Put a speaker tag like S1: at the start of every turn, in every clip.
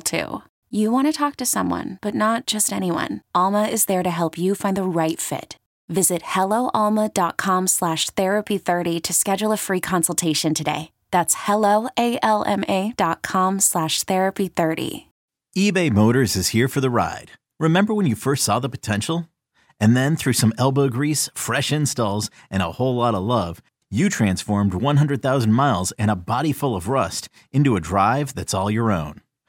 S1: too. You want to talk to someone, but not just anyone. Alma is there to help you find the right fit. Visit helloalma.com slash therapy30 to schedule a free consultation today. That's helloalma.com slash therapy30.
S2: eBay Motors is here for the ride. Remember when you first saw the potential? And then through some elbow grease, fresh installs, and a whole lot of love, you transformed 100,000 miles and a body full of rust into a drive that's all your own.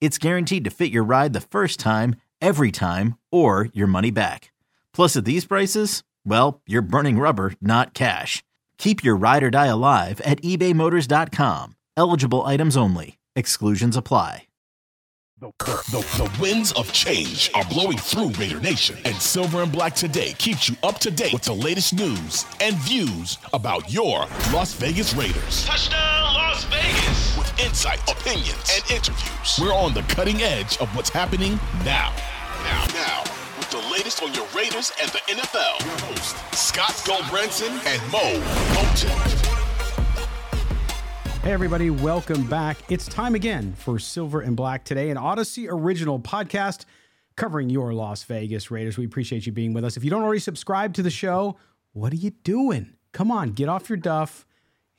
S2: it's guaranteed to fit your ride the first time, every time, or your money back. Plus, at these prices, well, you're burning rubber, not cash. Keep your ride or die alive at ebaymotors.com. Eligible items only. Exclusions apply.
S3: The, the, the winds of change are blowing through Raider Nation, and Silver and Black today keeps you up to date with the latest news and views about your Las Vegas Raiders.
S4: Touchdown, Las Vegas!
S3: With insight, opinions, and interviews, we're on the cutting edge of what's happening now. Now, now, with the latest on your Raiders and the NFL, your host Scott Gulbransen and Mo Moton.
S5: Hey, everybody, welcome back. It's time again for Silver and Black today, an Odyssey original podcast covering your Las Vegas Raiders. We appreciate you being with us. If you don't already subscribe to the show, what are you doing? Come on, get off your duff,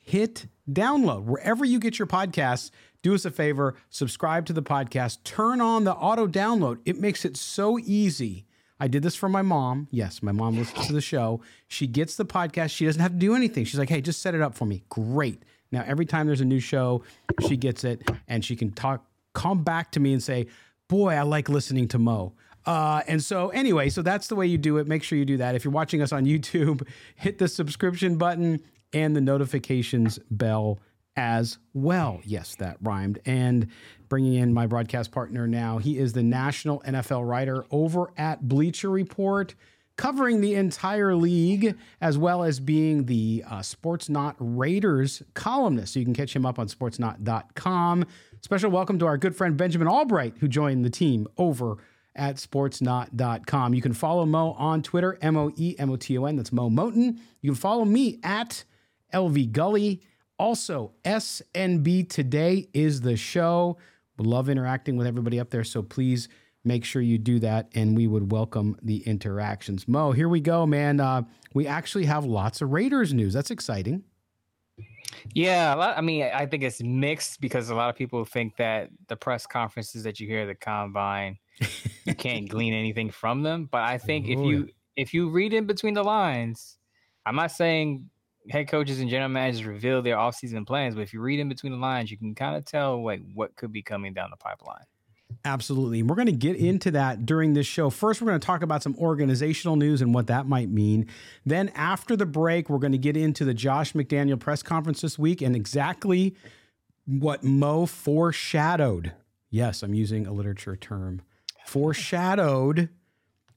S5: hit download wherever you get your podcasts. Do us a favor, subscribe to the podcast, turn on the auto download. It makes it so easy. I did this for my mom. Yes, my mom listens to the show. She gets the podcast. She doesn't have to do anything. She's like, hey, just set it up for me. Great. Now, every time there's a new show, she gets it and she can talk, come back to me and say, Boy, I like listening to Mo. Uh, and so, anyway, so that's the way you do it. Make sure you do that. If you're watching us on YouTube, hit the subscription button and the notifications bell as well. Yes, that rhymed. And bringing in my broadcast partner now, he is the national NFL writer over at Bleacher Report covering the entire league, as well as being the uh, Sportsnaut Raiders columnist. So you can catch him up on sportsnaut.com. Special welcome to our good friend Benjamin Albright, who joined the team over at sportsnaut.com. You can follow Mo on Twitter, M O E M O T O N. That's Mo Moton. You can follow me at LV Gully. Also, SNB Today is the show. We love interacting with everybody up there. So please make sure you do that and we would welcome the interactions. Mo, here we go, man. Uh, we actually have lots of Raiders news. That's exciting.
S6: Yeah, lot, I mean, I think it's mixed because a lot of people think that the press conferences that you hear at the combine, you can't glean anything from them. But I think if you if you read in between the lines, I'm not saying head coaches and general managers reveal their offseason plans, but if you read in between the lines, you can kind of tell like what could be coming down the pipeline.
S5: Absolutely. And we're going to get into that during this show. First, we're going to talk about some organizational news and what that might mean. Then, after the break, we're going to get into the Josh McDaniel press conference this week and exactly what Mo foreshadowed. Yes, I'm using a literature term. Foreshadowed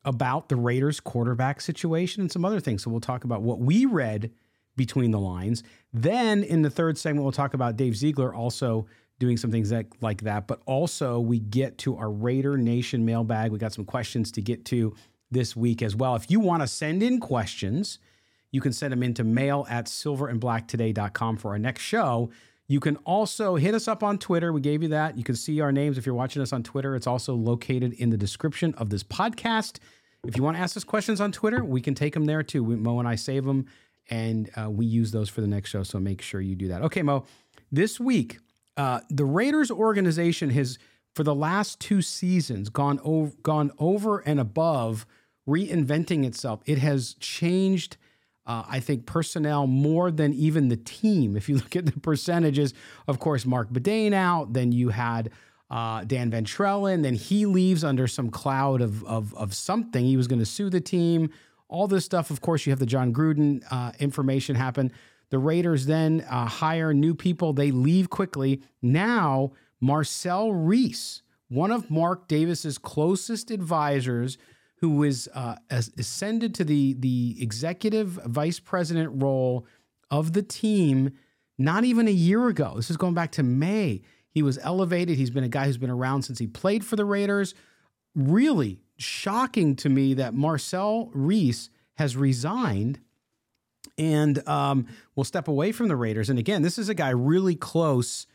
S5: about the Raiders quarterback situation and some other things. So, we'll talk about what we read between the lines. Then, in the third segment, we'll talk about Dave Ziegler also doing some things like, like that. But also, we get to our Raider Nation mailbag. We got some questions to get to this week as well. If you want to send in questions, you can send them into mail at silverandblacktoday.com for our next show. You can also hit us up on Twitter. We gave you that. You can see our names if you're watching us on Twitter. It's also located in the description of this podcast. If you want to ask us questions on Twitter, we can take them there too. We, Mo and I save them and uh, we use those for the next show. So make sure you do that. Okay, Mo, this week, uh, the Raiders organization has, for the last two seasons, gone over, gone over and above reinventing itself. It has changed uh, I think personnel more than even the team. If you look at the percentages, of course, Marc Badain out, then you had uh, Dan Ventrelle, then he leaves under some cloud of, of, of something. He was going to sue the team. All this stuff, of course, you have the Jon Gruden uh, information happen. The Raiders then uh, hire new people. They leave quickly. Now, Marcel Reese, one of Mark Davis's closest advisors, who was uh, ascended to the the executive vice president role of the team not even a year ago. This is going back to May. He was elevated. He's been a guy who's been around since he played for the Raiders. Really shocking to me that Marcel Reese has resigned and um, will step away from the Raiders. And again, this is a guy really close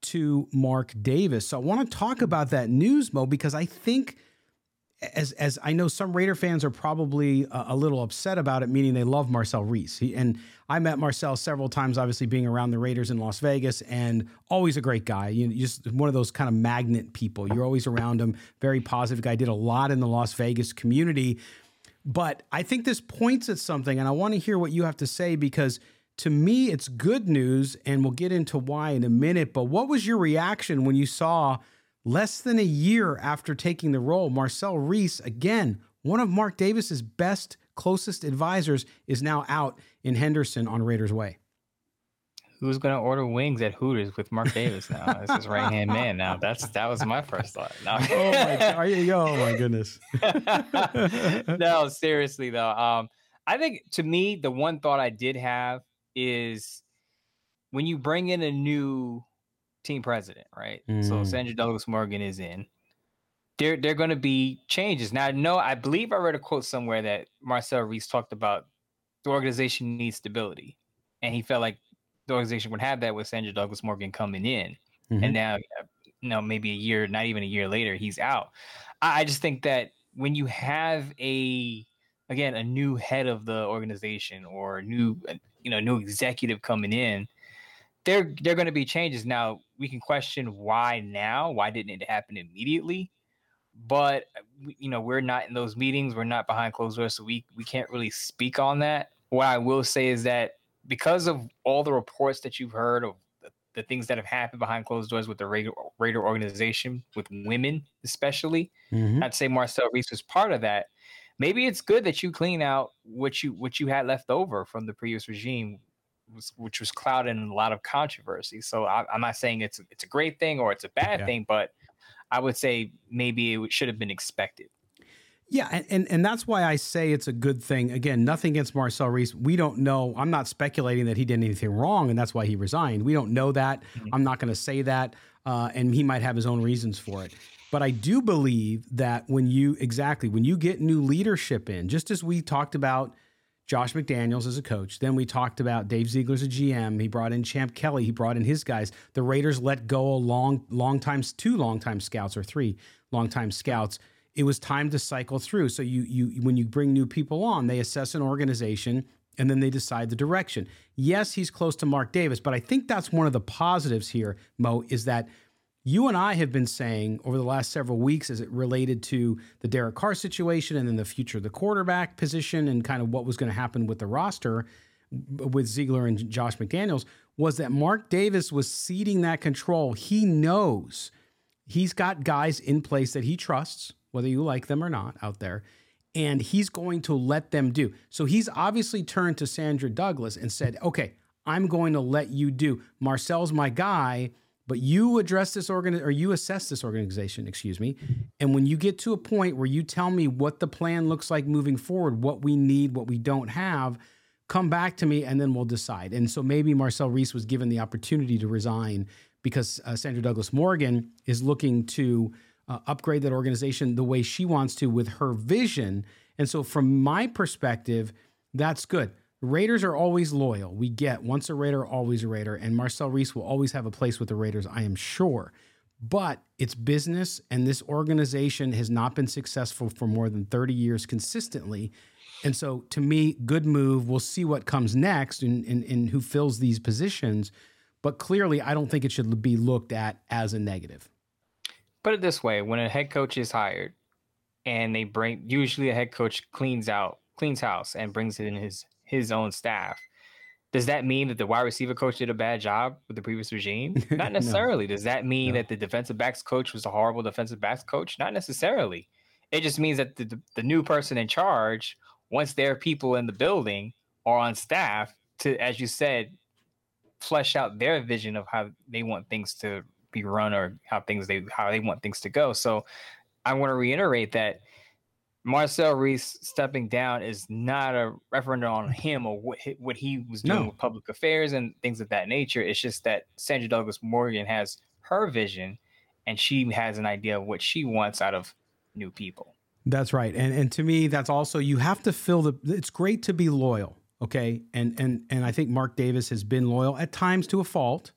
S5: to Mark Davis. So I want to talk about that news, Mo, because I think as as I know some Raider fans are probably a, a, little upset about it, meaning they love Marcel Reese. He, and I met Marcel several times, obviously being around the Raiders in Las Vegas, and always a great guy. You just one of those kind of magnet people. You're always around him. Very positive guy. Did a lot in the Las Vegas community. But I think this points at something, and I want to hear what you have to say because to me it's good news, and we'll get into why in a minute. But what was your reaction when you saw? Less than a year after taking the role, Marcel Reese, again, one of Mark Davis's best, closest advisors, is now out in Henderson on Raiders Way.
S6: Who's going to order wings at Hooters with Mark Davis now? This is right hand man now. That's that was my first thought. No.
S5: oh my god! Oh my goodness.
S6: no, seriously though. Um, I think to me the one thought I did have is when you bring in a new team president, right? Mm. So Sandra Douglas Morgan is in. There, there are going to be changes. Now, I know, I believe I read a quote somewhere that Marcel Reese talked about the organization needs stability, and he felt like the organization would have that with Sandra Douglas Morgan coming in, mm-hmm. and now, you know, maybe a year, not even a year later, he's out. I, I just think that when you have a again a new head of the organization or a new you know new executive coming in there there are going to be changes now we can question why now why didn't it happen immediately? But you know we're not in those meetings we're not behind closed doors so we we can't really speak on that. What i will say is that because of all the reports that you've heard of the, the things that have happened behind closed doors with the raider, raider organization with women especially mm-hmm. to say marcel Reese was part of that. Maybe it's good that you clean out what you what you had left over from the previous regime was, which was clouded in a lot of controversy. So I, am not saying it's it's a great thing or it's a bad yeah. thing, but I would say maybe it should have been expected.
S5: Yeah, and, and, and that's why I say it's a good thing. Again, nothing against Marcel Reese. We don't know. I'm not speculating that he did anything wrong and that's why he resigned. We don't know that. Mm-hmm. I'm not going to say that. Uh, and he might have his own reasons for it. But I do believe that when you exactly when you get new leadership in, just as we talked about Josh McDaniels as a coach. Then we talked about Dave Ziegler's a GM. He brought in Champ Kelly. He brought in his guys. The Raiders let go a long, long times, two long time scouts or three long time scouts. It was time to cycle through. So you, you, when you bring new people on, they assess an organization and then they decide the direction. Yes, he's close to Mark Davis, but I think that's one of the positives here, Mo, is that you and I have been saying over the last several weeks as it related to the Derek Carr situation and then the future of the quarterback position and kind of what was going to happen with the roster with Ziegler and Josh McDaniels was that Mark Davis was ceding that control. He knows he's got guys in place that he trusts, whether you like them or not out there, and he's going to let them do. So he's obviously turned to Sandra Douglas and said, okay, I'm going to let you do. Marcel's my guy but you address this organ or you assess this organization, excuse me. And when you get to a point where you tell me what the plan looks like moving forward, what we need, what we don't have, come back to me and then we'll decide. And so maybe Marcel Reese was given the opportunity to resign because uh, Sandra Douglas Morgan is looking to uh, upgrade that organization the way she wants to with her vision. And so, from my perspective, that's good. Raiders are always loyal. We get once a Raider, always a Raider. And Marcel Reese will always have a place with the Raiders, I am sure. But it's business, and this organization has not been successful for more than 30 years consistently. And so, to me, good move. We'll see what comes next and, and, and who fills these positions. But clearly, I don't think it should be looked at as a negative.
S6: Put it this way when a head coach is hired and they bring, usually a head coach cleans out, cleans house and brings in his, his own staff. Does that mean that the wide receiver coach did a bad job with the previous regime? Not necessarily. no. Does that mean no. that the defensive backs coach was a horrible defensive backs coach? Not necessarily. It just means that the, the, the new person in charge once there are people in the building or on staff to, as you said, flesh out their vision of how they want things to be run or how things they how they want things to go. So I want to reiterate that Marcel Reese stepping down is not a referendum on him or what he, what he was doing no. with public affairs and things of that nature. It's just that Sandra Douglas Morgan has her vision and she has an idea of what she wants out of new people.
S5: That's right. And and to me that's also you have to fill the it's great to be loyal, okay? And and and I think Mark Davis has been loyal at times to a fault,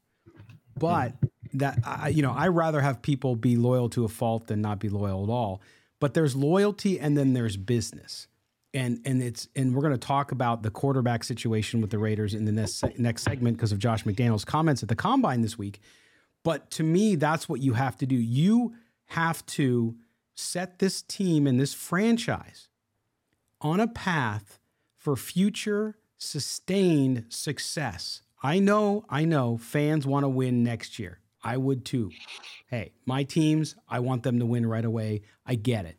S5: but that I you know, I rather have people be loyal to a fault than not be loyal at all. But there's loyalty and then there's business. And and it's and we're going to talk about the quarterback situation with the Raiders in the next next segment because of Josh McDaniels comments at the combine this week. But to me that's what you have to do. You have to set this team and this franchise on a path for future sustained success. I know, I know fans want to win next year. I would too. Hey, my teams, I want them to win right away. I get it.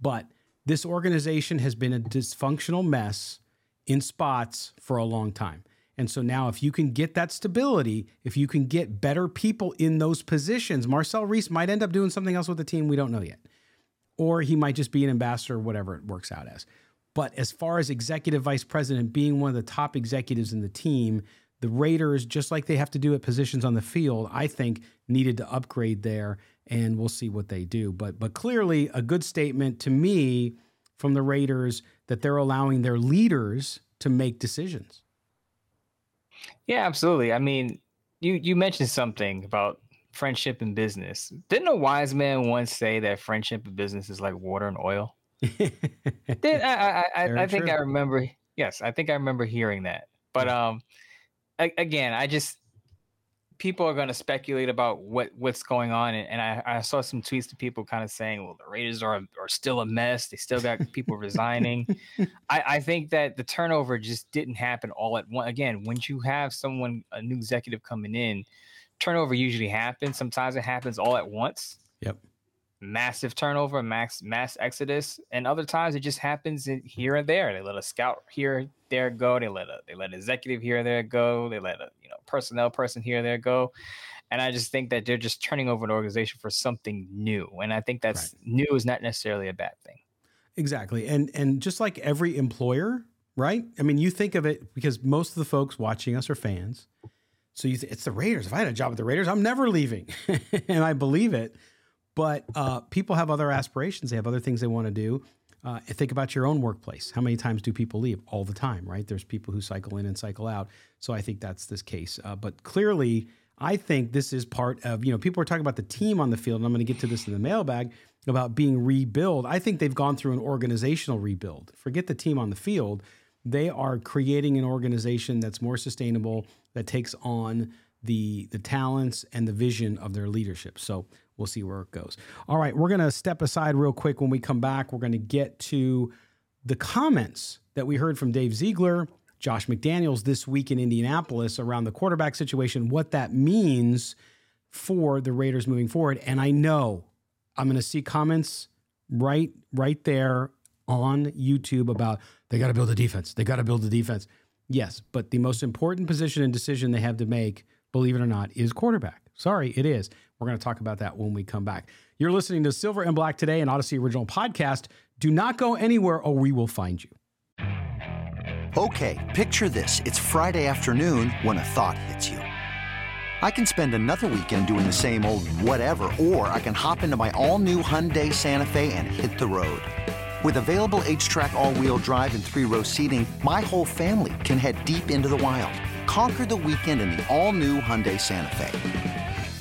S5: But this organization has been a dysfunctional mess in spots for a long time. And so now, if you can get that stability, if you can get better people in those positions, Marcel Reese might end up doing something else with the team. We don't know yet or he might just be an ambassador, whatever it works out as. But as far as executive vice president being one of the top executives in the team, the Raiders, just like they have to do at positions on the field, I think needed to upgrade there, and we'll see what they do. But but clearly a good statement to me from the Raiders that they're allowing their leaders to make decisions.
S6: Yeah, absolutely. I mean, you you mentioned something about friendship and business. Didn't a wise man once say that friendship and business is like water and oil? Did I? I, I, I think true. I remember. Yes, I think I remember hearing that. But um, again, I just people are going to speculate about what what's going on, and, and I, I saw some tweets to people kind of saying, "Well, the Raiders are are still a mess. They still got people resigning." I, I think that the turnover just didn't happen all at once. Again, when you have someone a new executive coming in turnover usually happens. Sometimes it happens all at once.
S5: Yep.
S6: Massive turnover, mass mass exodus, and other times it just happens here and there. They let a scout here, there go. They let a they let an executive here, there go. They let a you know personnel person here, there go. And I just think that they're just turning over an organization for something new. And I think that's right. new is not necessarily a bad thing.
S5: Exactly. And and just like every employer, right? I mean, you think of it because most of the folks watching us are fans. So you th- it's the Raiders. If I had a job with the Raiders, I'm never leaving, and I believe it. But uh, people have other aspirations. They have other things they want to do. Uh, think about your own workplace. How many times do people leave? All the time, right? There's people who cycle in and cycle out. So I think that's this case. Uh, but clearly, I think this is part of, you know, people are talking about the team on the field, and I'm going to get to this in the mailbag about being rebuild. I think they've gone through an organizational rebuild. Forget the team on the field. They are creating an organization that's more sustainable, that takes on the the talents and the vision of their leadership. So we'll see where it goes. All right, we're going to step aside real quick. When we come back, we're going to get to the comments that we heard from Dave Ziegler, Josh McDaniels this week in Indianapolis around the quarterback situation, what that means for the Raiders moving forward. And I know I'm going to see comments right right there on YouTube about they got to build a defense. They got to build a defense. Yes, but the most important position and decision they have to make, believe it or not, is quarterback. Sorry, it is. We're going to talk about that when we come back. You're listening to Silver and Black today, an Odyssey original podcast. Do not go anywhere or we will find you.
S7: Okay, picture this. It's Friday afternoon when a thought hits you. I can spend another weekend doing the same old whatever, or I can hop into my all-new Hyundai Santa Fe and hit the road. With available H-Track all-wheel drive and three-row seating, my whole family can head deep into the wild. Conquer the weekend in the all-new Hyundai Santa Fe.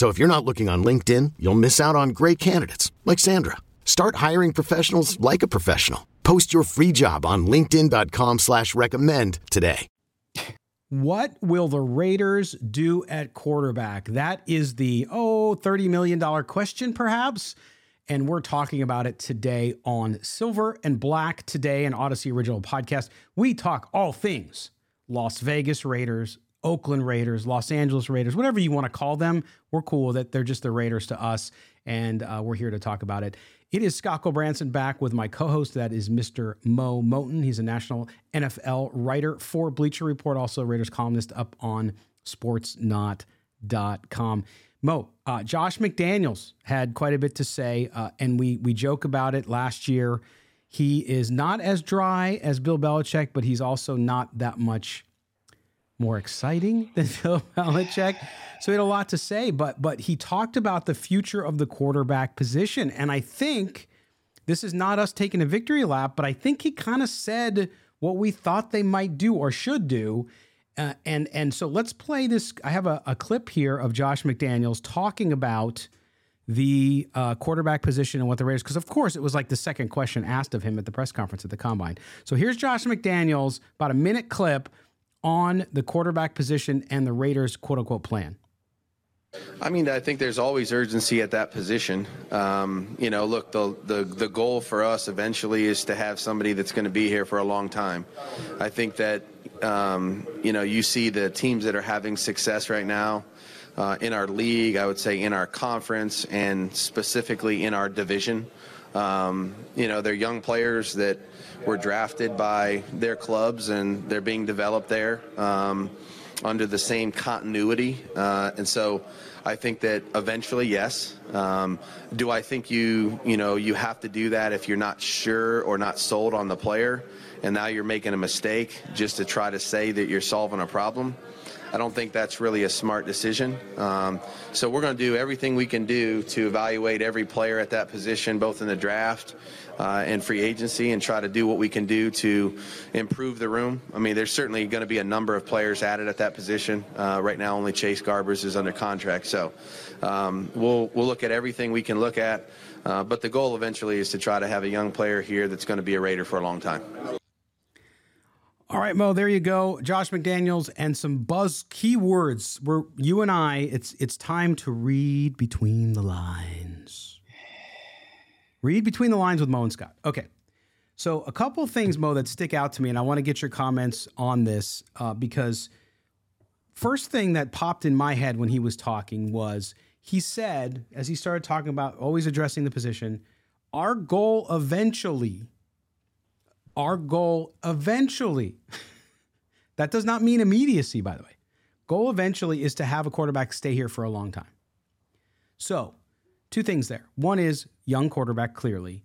S8: So if you're not looking on LinkedIn, you'll miss out on great candidates like Sandra. Start hiring professionals like a professional. Post your free job on LinkedIn.com/slash recommend today.
S5: What will the Raiders do at quarterback? That is the oh, $30 million question, perhaps. And we're talking about it today on Silver and Black today, an Odyssey original podcast. We talk all things Las Vegas Raiders, Oakland Raiders, Los Angeles Raiders, whatever you want to call them. We're cool that. They're just the Raiders to us, and uh, we're here to talk about it. It is Scott Gulbransen back with my co-host. That is Mr. Mo Moton. He's a national NFL writer for Bleacher Report, also Raiders columnist up on Sportsnaut.com. Mo, uh, Josh McDaniels had quite a bit to say, uh, and we we joke about it last year. He is not as dry as Bill Belichick, but he's also not that much more exciting than Bill Belichick. So he had a lot to say, but but he talked about the future of the quarterback position, and I think this is not us taking a victory lap, but I think he kind of said what we thought they might do or should do. Uh, and and so let's play this. I have a, a, clip here of Josh McDaniels talking about the uh, quarterback position and what the Raiders, because of course it was like the second question asked of him at the press conference at the combine. So here's Josh McDaniels, about a minute clip on the quarterback position and the Raiders' quote unquote plan?
S9: I mean, I think there's always urgency at that position. Um, you know, look, the, the the goal for us eventually is to have somebody that's going to be here for a long time. I think that um, you know you see the teams that are having success right now uh, in our league. I would say in our conference and specifically in our division. Um, you know, they're young players that were drafted by their clubs and they're being developed there um, under the same continuity. Uh, and so I think that eventually, yes. Um, do I think you, you know, you have to do that if you're not sure or not sold on the player and now you're making a mistake just to try to say that you're solving a problem? I don't think that's really a smart decision. Um, so we're going to do everything we can do to evaluate every player at that position, both in the draft uh, and free agency and try to do what we can do to improve the room. I mean, there's certainly going to be a number of players added at that position. Uh, right now, only Chase Garbers is under contract, so um, we'll we'll look at everything we can look at. Uh, but the goal eventually is to try to have a young player here that's going to be a Raider for a long time.
S5: All right, Mo, there you go. Josh McDaniels and some buzz keywords. Where you and I, it's it's time to read between the lines. Read between the lines with Mo and Scott. Okay. So, a couple things, Mo, that stick out to me, and I want to get your comments on this uh, because first thing that popped in my head when he was talking was he said, as he started talking about always addressing the position, our goal eventually, our goal eventually, that does not mean immediacy, by the way. Goal eventually is to have a quarterback stay here for a long time. So, two things there. One is young quarterback, clearly,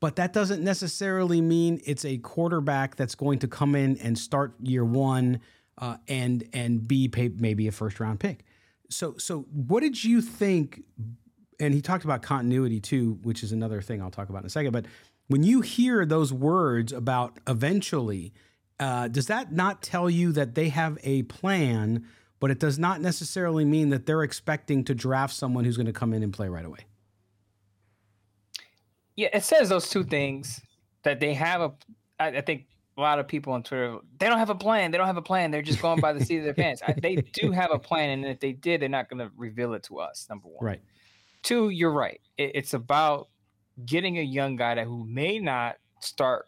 S5: but that doesn't necessarily mean it's a quarterback that's going to come in and start year one uh, and and be maybe a first round pick. So so what did you think? And he talked about continuity too, which is another thing I'll talk about in a second. But when you hear those words about eventually, uh, does that not tell you that they have a plan but it does not necessarily mean that they're expecting to draft someone who's going to come in and play right away.
S6: Yeah, it says those two things that they have a. I, I think a lot of people on Twitter they don't have a plan. They don't have a plan. They're just going by the seat of their pants. I, they do have a plan, and if they did, they're not going to reveal it to us. Number one,
S5: right?
S6: Two, you're right. It, it's about getting a young guy that who may not start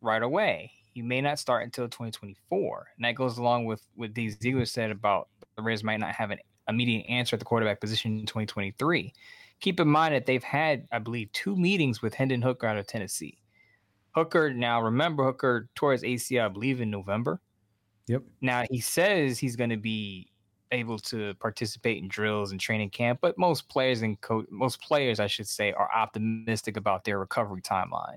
S6: right away. He may not start until 2024, and that goes along with what Dean Ziegler said about the Raiders might not have an immediate answer at the quarterback position in 2023. Keep in mind that they've had, I believe, two meetings with Hendon Hooker out of Tennessee. Hooker, now remember, Hooker tore his ACL, I believe, in November.
S5: Yep.
S6: Now he says he's going to be able to participate in drills and training camp, but most players and co- most players, I should say, are optimistic about their recovery timeline.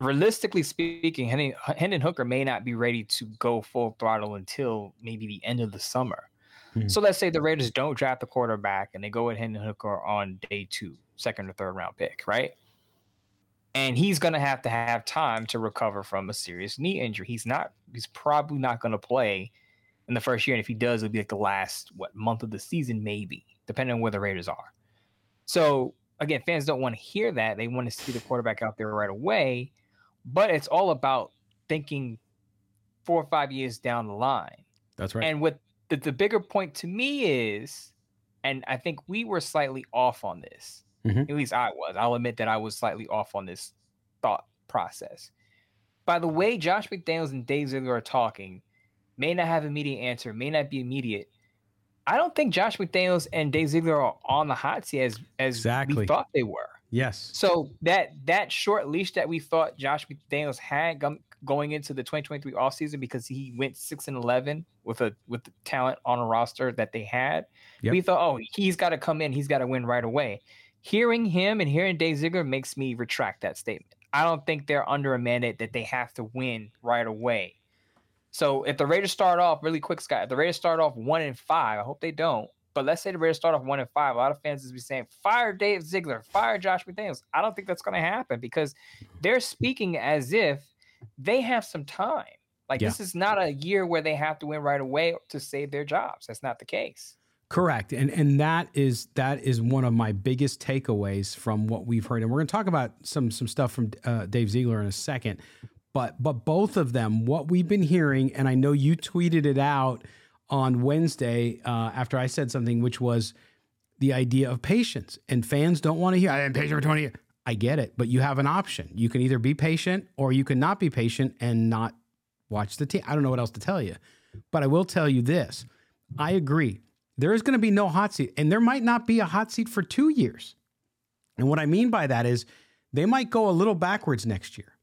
S6: Realistically speaking, Hendon, Hendon Hooker may not be ready to go full throttle until maybe the end of the summer. Hmm. So let's say the Raiders don't draft the quarterback and they go with Hendon Hooker on day two, second or third round pick, right? And he's going to have to have time to recover from a serious knee injury. He's not, he's probably not going to play in the first year. And if he does, it'll be like the last, what, month of the season, maybe, depending on where the Raiders are. So again, fans don't want to hear that. They want to see the quarterback out there right away. But it's all about thinking four or five years down the line.
S5: That's right.
S6: And what the, the bigger point to me is, and I think we were slightly off on this. Mm-hmm. At least I was. I'll admit that I was slightly off on this thought process. By the way, Josh McDaniels and Dave Ziegler are talking, may not have an immediate answer, may not be immediate. I don't think Josh McDaniels and Dave Ziegler are on the hot seat as as exactly. we thought they were.
S5: Yes.
S6: So that that short leash that we thought Josh McDaniels had going into the 2023 offseason because he went six and eleven with a with the talent on a roster that they had, yep. we thought, oh, he's got to come in, he's got to win right away. Hearing him and hearing Dave Ziegler makes me retract that statement. I don't think they're under a mandate that they have to win right away. So if the Raiders start off really quick, Scott, if the Raiders start off one and five, I hope they don't. But let's say the Raiders start off one and five. A lot of fans will be saying, fire Dave Ziegler, fire Josh McDaniels. I don't think that's going to happen because they're speaking as if they have some time. Like yeah. this is not a year where they have to win right away to save their jobs. That's not the case.
S5: Correct. And and that is that is one of my biggest takeaways from what we've heard. And we're going to talk about some some stuff from uh, Dave Ziegler in a second. But but both of them, what we've been hearing, and I know you tweeted it out on Wednesday uh, after I said something, which was the idea of patience. And fans don't want to hear, I've been patient for 20 years. I get it, but you have an option. You can either be patient or you can not be patient and not watch the team. I don't know what else to tell you. But I will tell you this I agree. There is going to be no hot seat, and there might not be a hot seat for two years. And what I mean by that is they might go a little backwards next year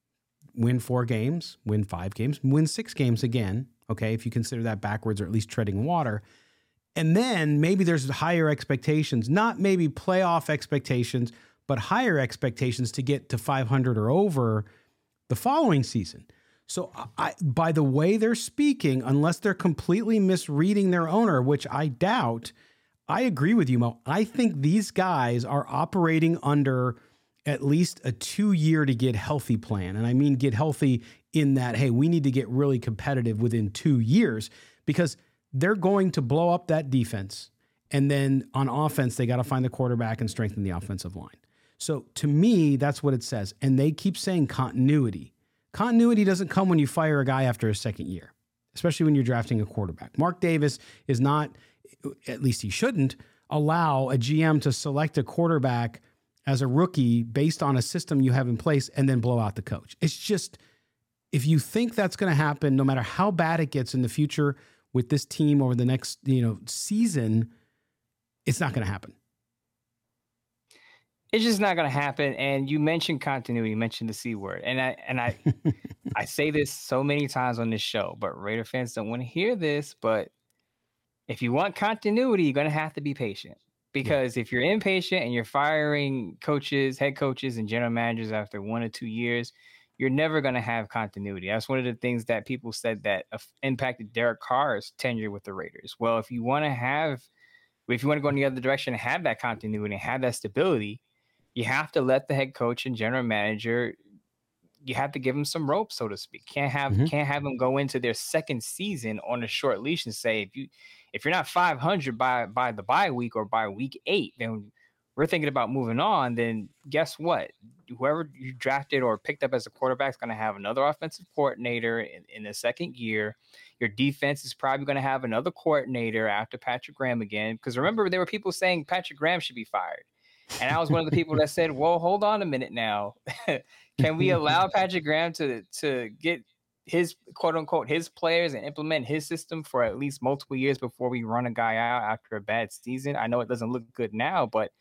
S5: win four games, win five games, win six games again. Okay, if you consider that backwards or at least treading water. And then maybe there's higher expectations, not maybe playoff expectations, but higher expectations to get to 500 or over the following season. So, I, by the way they're speaking, unless they're completely misreading their owner, which I doubt, I agree with you, Mo. I think these guys are operating under at least a two year to get healthy plan. And I mean, get healthy in that, hey, we need to get really competitive within two years because they're going to blow up that defense. And then on offense, they got to find the quarterback and strengthen the offensive line. So to me, that's what it says. And they keep saying continuity. Continuity doesn't come when you fire a guy after a second year, especially when you're drafting a quarterback. Mark Davis is not, at least he shouldn't, allow a GM to select a quarterback as a rookie based on a system you have in place and then blow out the coach. It's just, if you think that's going to happen, no matter how bad it gets in the future with this team over the next, you know, season, it's not going to happen.
S6: It's just not going to happen. And you mentioned continuity, you mentioned the C word. And I, and I, I say this so many times on this show, but Raider fans don't want to hear this. But if you want continuity, you're going to have to be patient because yeah. if you're impatient and you're firing coaches, head coaches, and general managers after one or two years, you're never going to have continuity. That's one of the things that people said that impacted Derek Carr's tenure with the Raiders. Well, if you want to have, if you want to go in the other direction and have that continuity and have that stability, you have to let the head coach and general manager. You have to give them some rope, so to speak. Can't have mm-hmm. can't have them go into their second season on a short leash and say if you if you're not 500 by by the bye week or by week eight, then we're thinking about moving on. Then guess what? Whoever you drafted or picked up as a quarterback is going to have another offensive coordinator in, in the second year. Your defense is probably going to have another coordinator after Patrick Graham again. Because remember, there were people saying Patrick Graham should be fired. And I was one of the people that said, "Well, hold on a minute now. Can we allow Patrick Graham to to get his quote unquote his players and implement his system for at least multiple years before we run a guy out after a bad season. I know it doesn't look good now, but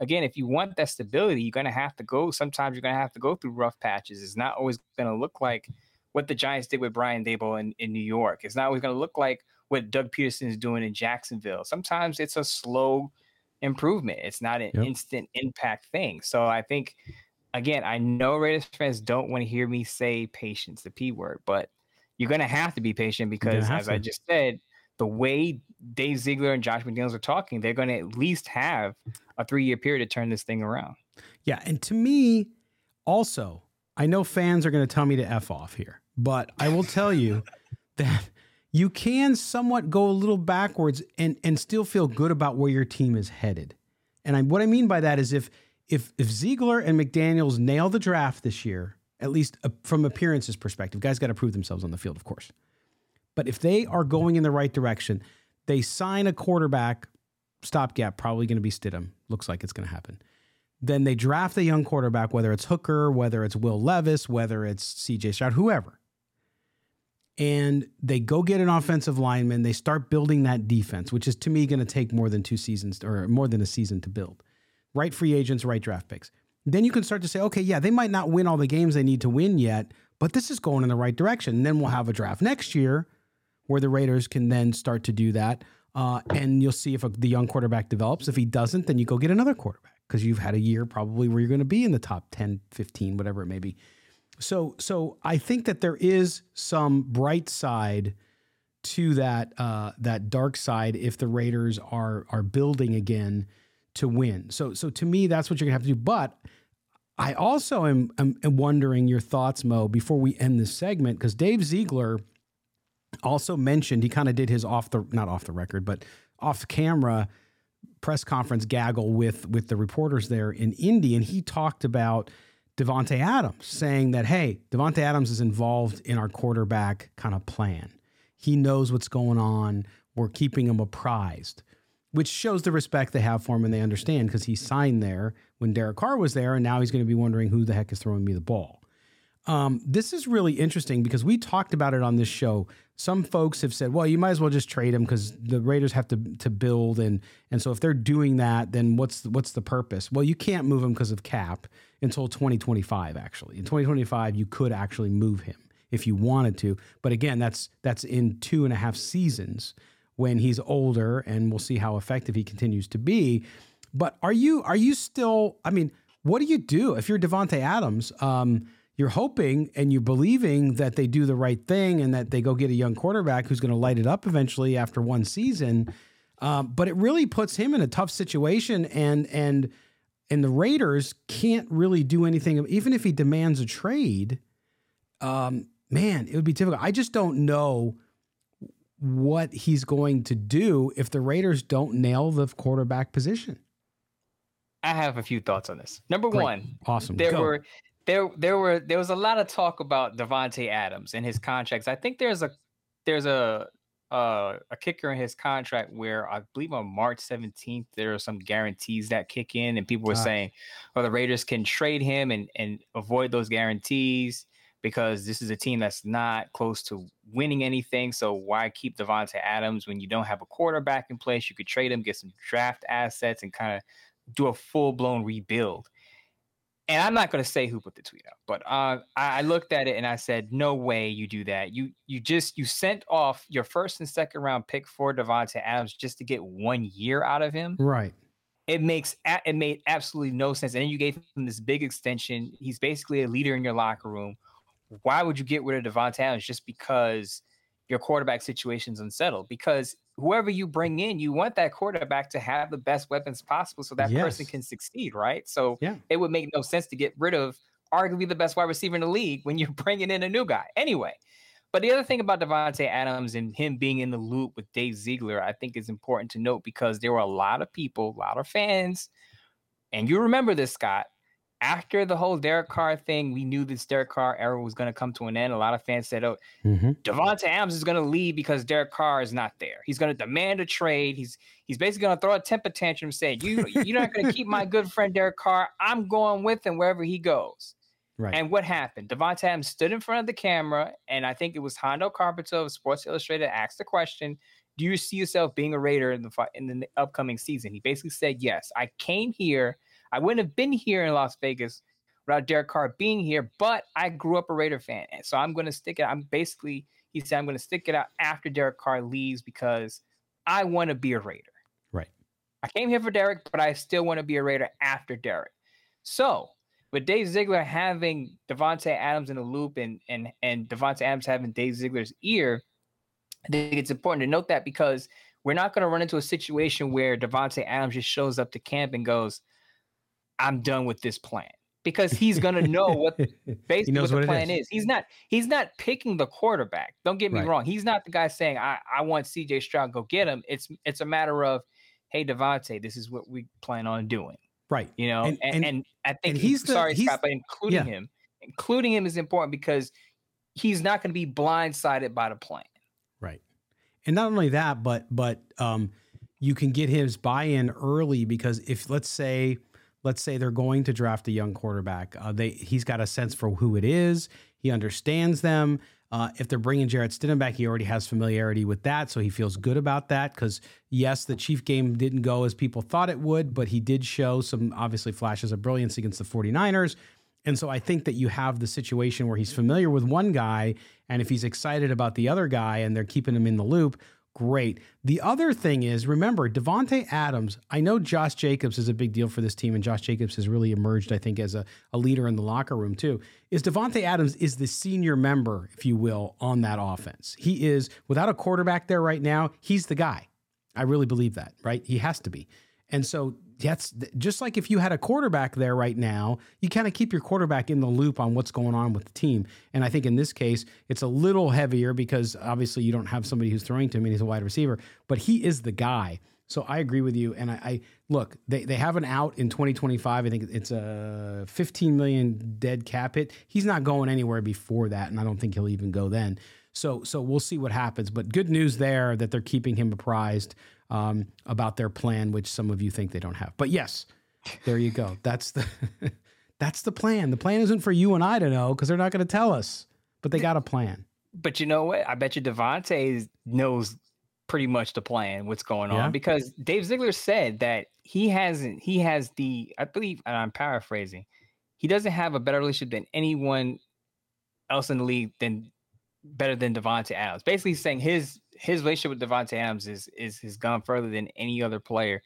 S6: again, if you want that stability, you're going to have to go. Sometimes you're going to have to go through rough patches. It's not always going to look like what the Giants did with Brian Daboll in, in New York. It's not always going to look like what Doug Pederson is doing in Jacksonville. Sometimes it's a slow improvement. It's not an yep. instant impact thing. So I think again, I know Raiders fans don't want to hear me say patience, the P word, but you're going to have to be patient because, as to. I just said, the way Dave Ziegler and Josh McDaniels are talking, they're going to at least have a three year period to turn this thing around.
S5: Yeah. And to me, also, I know fans are going to tell me to F off here, but I will tell you that you can somewhat go a little backwards and, and still feel good about where your team is headed. And I, what I mean by that is if if if Ziegler and McDaniels nail the draft this year, at least uh, from appearances perspective, guys got to prove themselves on the field, of course. But if they are going in the right direction, they sign a quarterback stopgap, probably going to be Stidham. Looks like it's going to happen. Then they draft a young quarterback, whether it's Hooker, whether it's Will Levis, whether it's CJ Stroud, whoever. And they go get an offensive lineman. They start building that defense, which is to me going to take more than two seasons or more than a season to build right free agents, right draft picks. Then you can start to say, okay, yeah, they might not win all the games they need to win yet, but this is going in the right direction. And then we'll have a draft next year where the Raiders can then start to do that. Uh, and you'll see if a, the young quarterback develops. If he doesn't, then you go get another quarterback because you've had a year probably where you're going to be in the top 10, 15, whatever it may be. So, so I think that there is some bright side to that uh, that dark side if the Raiders are are building again to win. So so to me, that's what you're gonna have to do. But I also am, am, wondering your thoughts, Mo, before we end this segment, because Dave Ziegler also mentioned he kind of did his off the not off the record, but off camera press conference gaggle with with the reporters there in Indy, and he talked about Davante Adams, saying that hey, Davante Adams is involved in our quarterback kind of plan. He knows what's going on. We're keeping him apprised which shows the respect they have for him and they understand because he signed there when Derek Carr was there, and now he's going to be wondering who the heck is throwing me the ball. Um, this is really interesting because we talked about it on this show. Some folks have said, "Well, you might as well just trade him because the Raiders have to to build, and and so if they're doing that, then what's what's the purpose?" Well, you can't move him because of cap until 2025. Actually, in 2025, you could actually move him if you wanted to, but again, that's that's in two and a half seasons when he's older, and we'll see how effective he continues to be. But are you are you still? I mean, what do you do if you're Davante Adams? Um, you're hoping and you're believing that they do the right thing and that they go get a young quarterback who's going to light it up eventually after one season. Um, but it really puts him in a tough situation, and and and the Raiders can't really do anything. Even if he demands a trade, um, man, it would be difficult. I just don't know what he's going to do if the Raiders don't nail the quarterback position.
S6: I have a few thoughts on this. Number
S5: Great.
S6: one,
S5: awesome.
S6: There
S5: Go.
S6: were there there were there was a lot of talk about Davante Adams and his contracts. I think there's a there's a uh, a kicker in his contract where I believe on March 17th there are some guarantees that kick in, and people were saying, "Well, the Raiders can trade him and and avoid those guarantees." because this is a team that's not close to winning anything. So why keep Davante Adams when you don't have a quarterback in place? You could trade him, get some draft assets, and kind of do a full blown rebuild. And I'm not going to say who put the tweet out, but uh, I, looked at it and I said, "No way you do that. You you just you sent off your first and second round pick for Davante Adams just to get one year out of him,
S5: right?"
S6: it makes it made absolutely no sense. And then you gave him this big extension. He's basically a leader in your locker room why would you get rid of Davante Adams just because your quarterback situation's unsettled? Because whoever you bring in, you want that quarterback to have the best weapons possible so that yes. person can succeed, right? So yeah. it would make no sense to get rid of arguably the best wide receiver in the league when you're bringing in a new guy. Anyway, but the other thing about Davante Adams and him being in the loop with Dave Ziegler, I think is important to note because there were a lot of people, a lot of fans, and you remember this, Scott, after the whole Derek Carr thing, we knew this Derek Carr era was going to come to an end. A lot of fans said, "Oh, mm-hmm. Davante Adams is going to leave because Derek Carr is not there. He's going to demand a trade. He's he's basically going to throw a temper tantrum, saying, "You you're not going to keep my good friend Derek Carr. I'm going with him wherever he goes."
S5: Right.
S6: And what happened? Davante Adams stood in front of the camera, and I think it was Hondo Carpenter of Sports Illustrated asked the question, "Do you see yourself being a Raider in the in the upcoming season?" He basically said, "Yes. I came here. I wouldn't have been here in Las Vegas without Derek Carr being here, but I grew up a Raider fan, and so I'm going to stick it. I'm basically." He said, "I'm going to stick it out after Derek Carr leaves because I want to be a Raider."
S5: Right.
S6: I came here for Derek, but I still want to be a Raider after Derek. So with Dave Ziegler having Davante Adams in the loop and and and Davante Adams having Dave Ziegler's ear, I think it's important to note that because we're not going to run into a situation where Davante Adams just shows up to camp and goes, "I'm done with this plan." Because he's going to know what basically what the plan is. is. He's not he's not picking the quarterback. Don't get me right. wrong. He's not the guy saying, "I I want C.J. Stroud, go get him." It's it's a matter of, "Hey Davante, this is what we plan on doing."
S5: Right.
S6: You know, and, and, and I think he's the, sorry, he's, Scott, but including yeah. him, including him is important because he's not going to be blindsided by the plan.
S5: Right. And not only that, but but um, you can get his buy-in early because if let's say let's say they're going to draft a young quarterback, uh, they he's got a sense for who it is. He understands them. Uh, if they're bringing Jarrett Stidham back, he already has familiarity with that, so he feels good about that. Because yes, the Chief game didn't go as people thought it would, but he did show some obviously flashes of brilliance against the 49ers. And so I think that you have the situation where he's familiar with one guy, and if he's excited about the other guy and they're keeping him in the loop, great. The other thing is, remember, Davante Adams, I know Josh Jacobs is a big deal for this team, and Josh Jacobs has really emerged, I think, as a, a leader in the locker room, too. Is Davante Adams is the senior member, if you will, on that offense. He is, without a quarterback there right now, he's the guy. I really believe that, right? He has to be. And so that's just like if you had a quarterback there right now, you kind of keep your quarterback in the loop on what's going on with the team. And I think in this case, it's a little heavier because obviously you don't have somebody who's throwing to him and he's a wide receiver, but he is the guy. So I agree with you. And I, I look, they, they have an out in 2025. I think it's a 15 million dead cap hit. He's not going anywhere before that. And I don't think he'll even go then. So, so we'll see what happens. But good news there that they're keeping him apprised um, about their plan, which some of you think they don't have. But yes, there you go. That's the that's the plan. The plan isn't for you and I to know because they're not going to tell us, but they got a plan.
S6: But you know what? I bet you Davante knows pretty much the plan, what's going on, yeah. because Dave Ziegler said that he hasn't. He has the, I believe, and I'm paraphrasing. He doesn't have a better relationship than anyone else in the league than better than Davante Adams. Basically, saying his his relationship with Davante Adams is is has gone further than any other player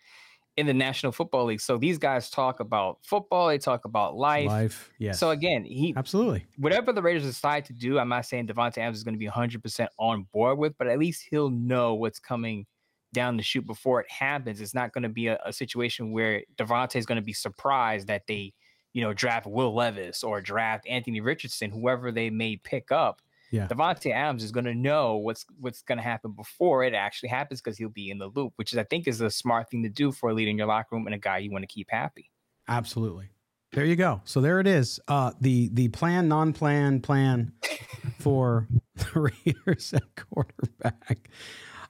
S6: in the National Football League. So these guys talk about football, they talk about life.
S5: Life, yes.
S6: So again, he
S5: absolutely
S6: whatever the Raiders decide to do. I'm not saying Davante Adams is going to be 100 percent on board with, but at least he'll know what's coming down the chute before it happens. It's not going to be a, a situation where Davante is going to be surprised that they, you know, draft Will Levis or draft Anthony Richardson, whoever they may pick up
S5: yeah.
S6: Davante Adams is going to know what's what's going to happen before it actually happens because he'll be in the loop, which is I think is a smart thing to do for a leader in your locker room and a guy you want to keep happy.
S5: Absolutely. There you go. So there it is. Uh, the the plan, non-plan plan for the Raiders at quarterback.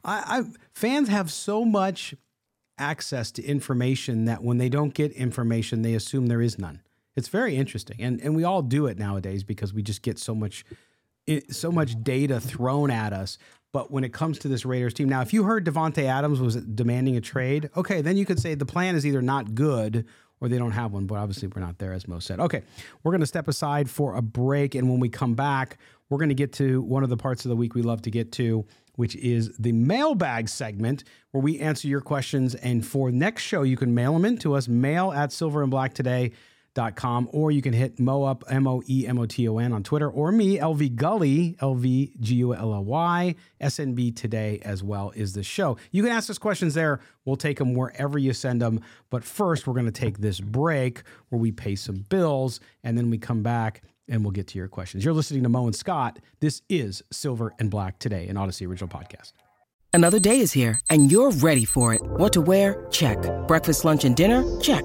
S5: I, I fans have so much access to information that when they don't get information, they assume there is none. It's very interesting, and and we all do it nowadays because we just get so much it, so much data thrown at us. But when it comes to this Raiders team, now if you heard Davante Adams was demanding a trade, okay, then you could say the plan is either not good or they don't have one. But obviously, we're not there, as Mo said. Okay, we're going to step aside for a break, and when we come back, we're going to get to one of the parts of the week we love to get to, which is the mailbag segment where we answer your questions. And for next show, you can mail them in to us, mail at silver and black today com, or you can hit Mo up, M O E M O T O N on Twitter, or me, LV Gully, L V G U L L Y, SNB today as well is the show. You can ask us questions there. We'll take them wherever you send them. But first, we're going to take this break where we pay some bills, and then we come back and we'll get to your questions. You're listening to Mo and Scott. This is Silver and Black today, an Odyssey original podcast.
S10: Another day is here, and you're ready for it. What to wear? Check. Breakfast, lunch, and dinner? Check.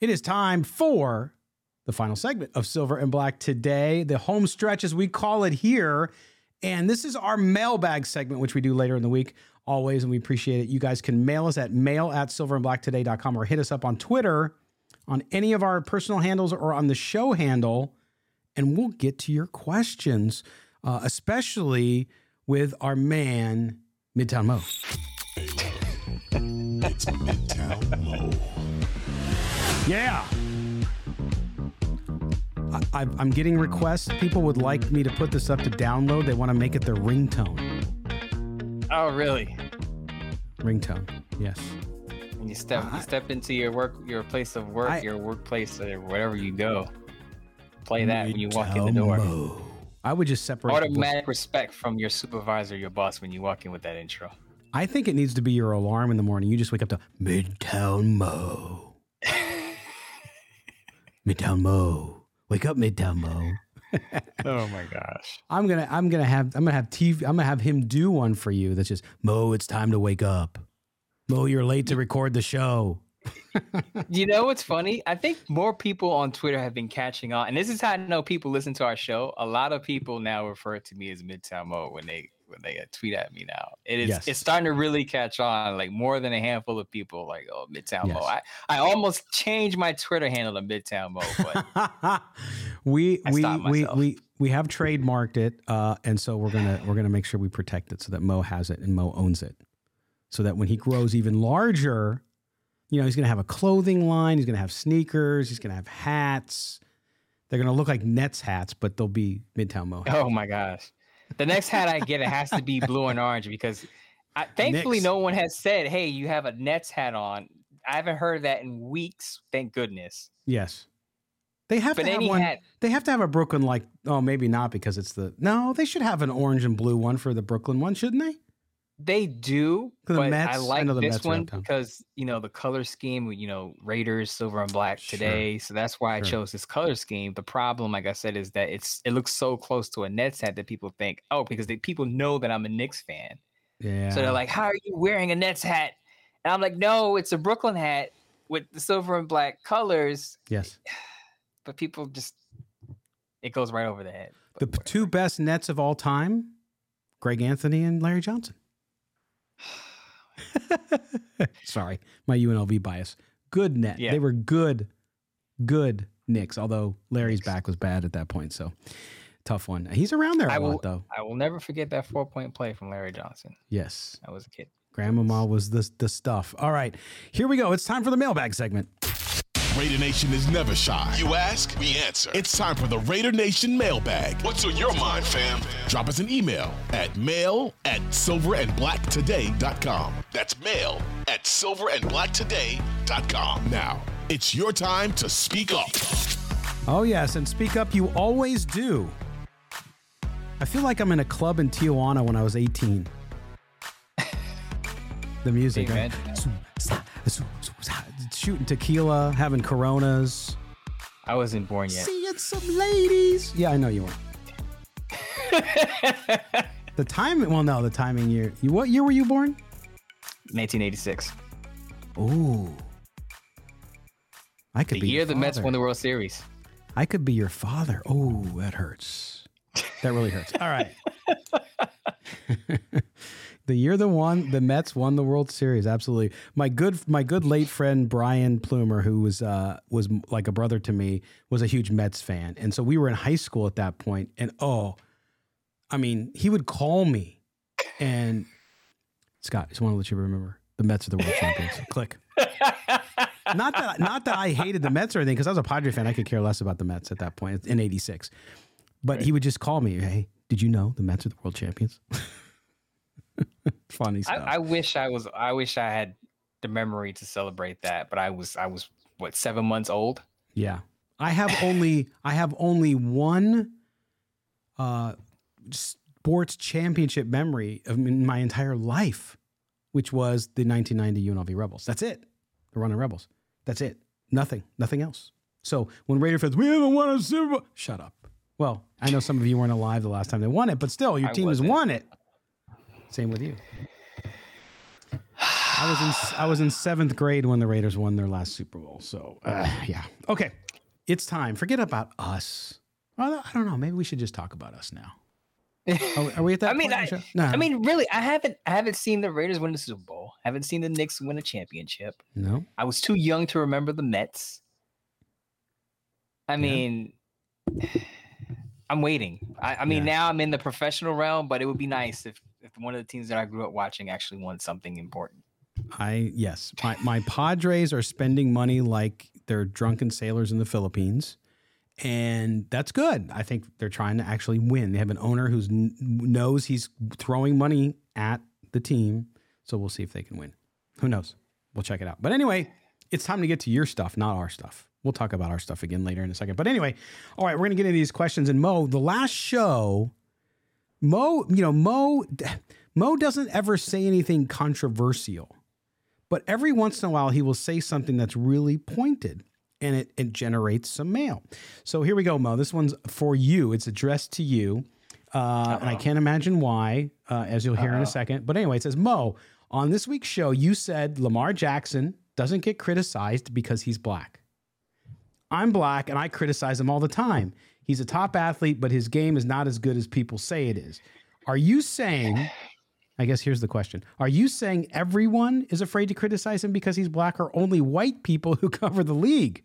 S5: It is time for the final segment of Silver and Black today, the home stretch as we call it here. And this is our mailbag segment, which we do later in the week, always. And we appreciate it. You guys can mail us at mail at silverandblacktoday.com or hit us up on Twitter on any of our personal handles or on the show handle, and we'll get to your questions, uh, especially with our man, Midtown Mo.
S3: It's Midtown Mo.
S5: Yeah. I, I, am getting requests. People would like me to put this up to download. They want to make it their ringtone.
S6: Oh, really?
S5: Ringtone. Yes.
S6: When you step, uh, you step into your work, your place of work, I, your workplace, or wherever you go. Play that when you walk in the door.
S5: Mo. I would just separate.
S6: Automatic respect from your supervisor, your boss, when you walk in with that intro.
S5: I think it needs to be your alarm in the morning. You just wake up to Midtown Mo. Midtown Mo. Wake up, Midtown Mo.
S6: oh my gosh.
S5: I'm gonna I'm gonna have I'm gonna have TV I'm gonna have him do one for you that's just Mo, it's time to wake up. Mo, you're late to record the show.
S6: you know what's funny? I think more people on Twitter have been catching on, and this is how I know people listen to our show. A lot of people now refer to me as Midtown Mo when they when they uh, tweet at me now. It is yes. it's starting to really catch on. Like more than a handful of people like, oh, Midtown yes. Mo. I, I almost changed my Twitter handle to Midtown Mo, but
S5: we we we we we have trademarked it, uh, and so we're gonna we're gonna make sure we protect it so that Mo has it and Mo owns it, so that when he grows even larger, you know, he's gonna have a clothing line, he's gonna have sneakers, he's gonna have hats. They're gonna look like Nets hats, but they'll be Midtown Mo.
S6: Hats. Oh my gosh. The next hat I get, it has to be blue and orange because I, thankfully Knicks. no one has said, "Hey, you have a Nets hat on." I haven't heard that in weeks. Thank goodness.
S5: Yes, they have but to have one. Hat, they have to have a Brooklyn like. Oh, maybe not because it's the. No, they should have an orange and blue one for the Brooklyn one, shouldn't they?
S6: They do, but Mets, I like I this Mets one because you know the color scheme. You know, Raiders silver and black sure. today, so that's why I chose this color scheme. The problem, like I said, is that it's it looks so close to a Nets hat that people think, oh, because they, people know that I'm a Knicks fan.
S5: Yeah.
S6: So they're like, "How are you wearing a Nets hat?" And I'm like, "No, it's a Brooklyn hat with the silver and black colors."
S5: Yes.
S6: But people just it goes right over the head.
S5: The two best Nets of all time, Greg Anthony and Larry Johnson. Sorry, my UNLV bias. Good net. Yeah. They were good, good Knicks. Although Larry's back was bad at that point, so tough one. He's around there a
S6: I will,
S5: lot though.
S6: I will never forget that four point play from Larry Johnson.
S5: Yes,
S6: I was a kid.
S5: Grandmama was the the stuff. All right, here we go. It's time for the mailbag segment.
S3: Raider Nation is never shy. You ask, we answer. It's time for the Raider Nation mailbag. What's on your mind, fam? Drop us an email at mail at silverandblacktoday.com. That's mail at silverandblacktoday.com. Now, it's your time to speak up.
S5: Oh, yes, and speak up you always do. I feel like I'm in a club in Tijuana when I was 18. the music. Right? Shooting tequila, having Coronas.
S6: I wasn't born yet.
S5: Seeing some ladies. Yeah, I know you weren't. the timing. Well, no, the timing year. What year were you born?
S6: 1986.
S5: Ooh. I could be
S6: the
S5: be
S6: year the Mets won the World Series.
S5: I could be your father. Oh, that hurts. That really hurts. All right. the year the one the Mets won the World Series. Absolutely. My good my good late friend Brian Plumer, who was uh, was like a brother to me, was a huge Mets fan, and so we were in high school at that point. And oh, I mean, he would call me, and Scott, I just want to let you remember the Mets are the world champions. Click. Not that not that I hated the Mets or anything, because I was a Padre fan. I could care less about the Mets at that point in '86. But right. he would just call me, hey Did you know the Mets are the world champions? Funny stuff.
S6: I, I wish I was. I wish I had the memory to celebrate that, but I was. I was what seven months old.
S5: Yeah, I have only. I have only one. Uh, sports championship memory of in my entire life, which was the 1990 UNLV Rebels. That's it. The running Rebels. That's it. Nothing. Nothing else. So when Raider fans, we haven't won a Super Bowl. Shut up. Well, I know some of you weren't alive the last time they won it, but still, your team has won it. Same with you. I was in I was in seventh grade when the Raiders won their last Super Bowl. So uh, yeah, okay, it's time. Forget about us. Well, I don't know. Maybe we should just talk about us now. Are, we- are we at that?
S6: I mean,
S5: point?
S6: I,
S5: no.
S6: I mean, really, I haven't. I haven't seen the Raiders win the Super Bowl. I haven't seen the Knicks win a championship.
S5: no.
S6: I was too young to remember the Mets. I mean, I'm waiting. I, I mean,
S5: Yeah.
S6: now I'm in the professional realm, but it would be nice if, if one of the teams that I grew up watching actually won something important.
S5: I yes, my my Padres are spending money like they're drunken sailors in the Philippines, and that's good. I think they're trying to actually win. They have an owner who knows he's throwing money at the team, so we'll see if they can win. Who knows? We'll check it out. But anyway, it's time to get to your stuff, not our stuff. We'll talk about our stuff again later in a second. But anyway, all right, we're gonna get into these questions. And Mo, the last show, Mo, you know, Mo, Mo doesn't ever say anything controversial but every once in a while he will say something that's really pointed and it, it generates some mail. So here we go, Mo. This one's for you. It's addressed to you. Uh, and I can't imagine why, uh, as you'll hear in a second. But anyway, it says, Mo, on this week's show, you said Lamar Jackson doesn't get criticized because he's black. I'm black and I criticize him all the time. He's a top athlete, but his game is not as good as people say it is. Are you saying I guess here's the question. Are you saying everyone is afraid to criticize him because he's black or only white people who cover the league?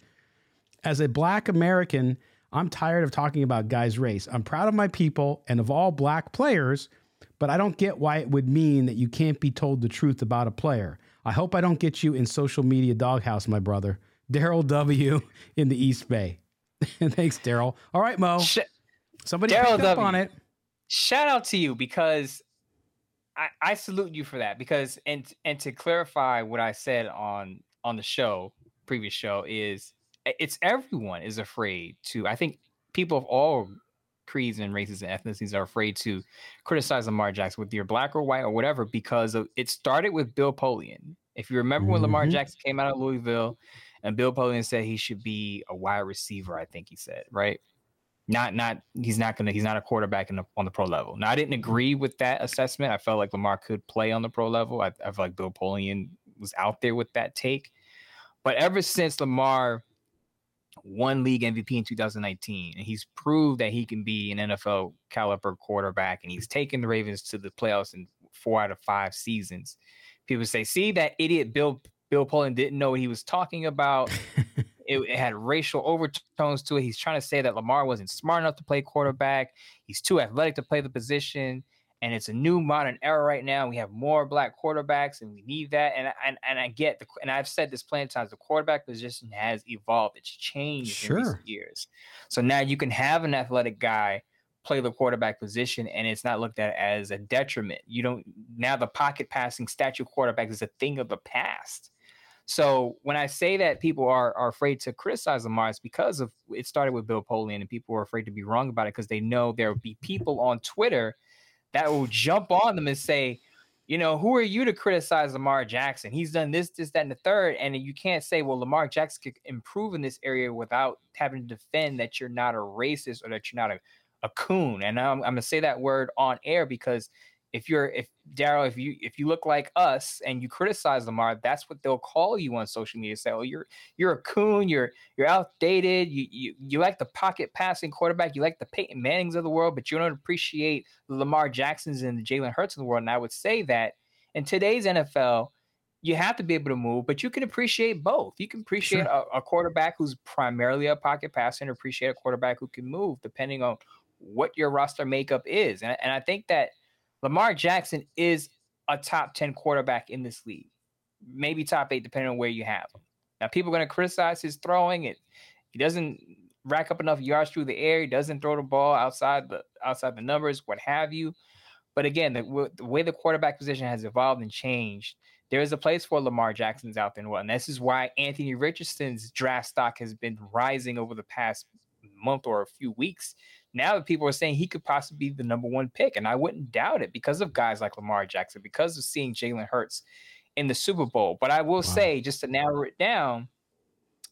S5: As a black American, I'm tired of talking about guys' race. I'm proud of my people and of all black players, but I don't get why it would mean that you can't be told the truth about a player. I hope I don't get you in social media doghouse, my brother. Daryl W. in the East Bay. Thanks, Daryl. All right, Mo.
S6: Sh-
S5: Somebody picked up
S6: W.
S5: on it.
S6: shout out to you because I, I salute you for that because and and to clarify what I said on on the show previous show is it's everyone is afraid to I think people of all creeds and races and ethnicities are afraid to criticize Lamar Jackson whether you're black or white or whatever because of it started with Bill Polian. If you remember when Lamar
S5: Mhm.
S6: Jackson came out of Louisville and Bill Polian said he should be a wide receiver, I think he said, right? not not he's not gonna he's not a quarterback in the, on the pro level. Now I didn't agree with that assessment. I felt like Lamar could play on the pro level. I, I felt like Bill Polian was out there with that take. But ever since Lamar won league MVP in 2019, and he's proved that he can be an NFL caliber quarterback, and he's taken the Ravens to the playoffs in four out of five seasons. People say, "See that idiot Bill Bill Polian didn't know what he was talking about." it, it had racial overtones to it. He's trying to say that Lamar wasn't smart enough to play quarterback. He's too athletic to play the position. And it's a new modern era right now. We have more black quarterbacks, and we need that. And and, and I get the and I've said this plenty of times. The quarterback position has evolved. It's changed in
S5: Sure.
S6: recent years. So now you can have an athletic guy play the quarterback position, and it's not looked at as a detriment. You don't now the pocket passing statue quarterback is a thing of the past. So when I say that people are, are afraid to criticize Lamar, it's because of it started with Bill Polian, and people are afraid to be wrong about it because they know there will be people on Twitter that will jump on them and say, you know, who are you to criticize Lamar Jackson? He's done this, this, that, and the third. And you can't say, well, Lamar Jackson could improve in this area without having to defend that you're not a racist or that you're not a, a coon. And I'm, I'm gonna say that word on air because if you're if Daryl, if you if you look like us and you criticize Lamar, that's what they'll call you on social media. Say, oh, you're you're a coon, you're you're outdated, you you you like the pocket passing quarterback, you like the Peyton Mannings of the world, but you don't appreciate the Lamar Jacksons and the Jalen Hurts of the world. And I would say that in today's NFL, you have to be able to move, but you can appreciate both. You can appreciate a, a quarterback who's primarily a pocket passer and appreciate a quarterback who can move, depending on what your roster makeup is. And, and I think that Lamar Jackson is a top 10 quarterback in this league, maybe top eight, depending on where you have him. Now, people are going to criticize his throwing. It he doesn't rack up enough yards through the air. He doesn't throw the ball outside the outside the numbers, what have you. But again, the, the way the quarterback position has evolved and changed, there is a place for Lamar Jackson's out there and what. And this is why Anthony Richardson's draft stock has been rising over the past month or a few weeks. Now that people are saying he could possibly be the number one pick, and I wouldn't doubt it because of guys like Lamar Jackson, because of seeing Jalen Hurts in the Super Bowl. But I will wow. say, just to narrow it down,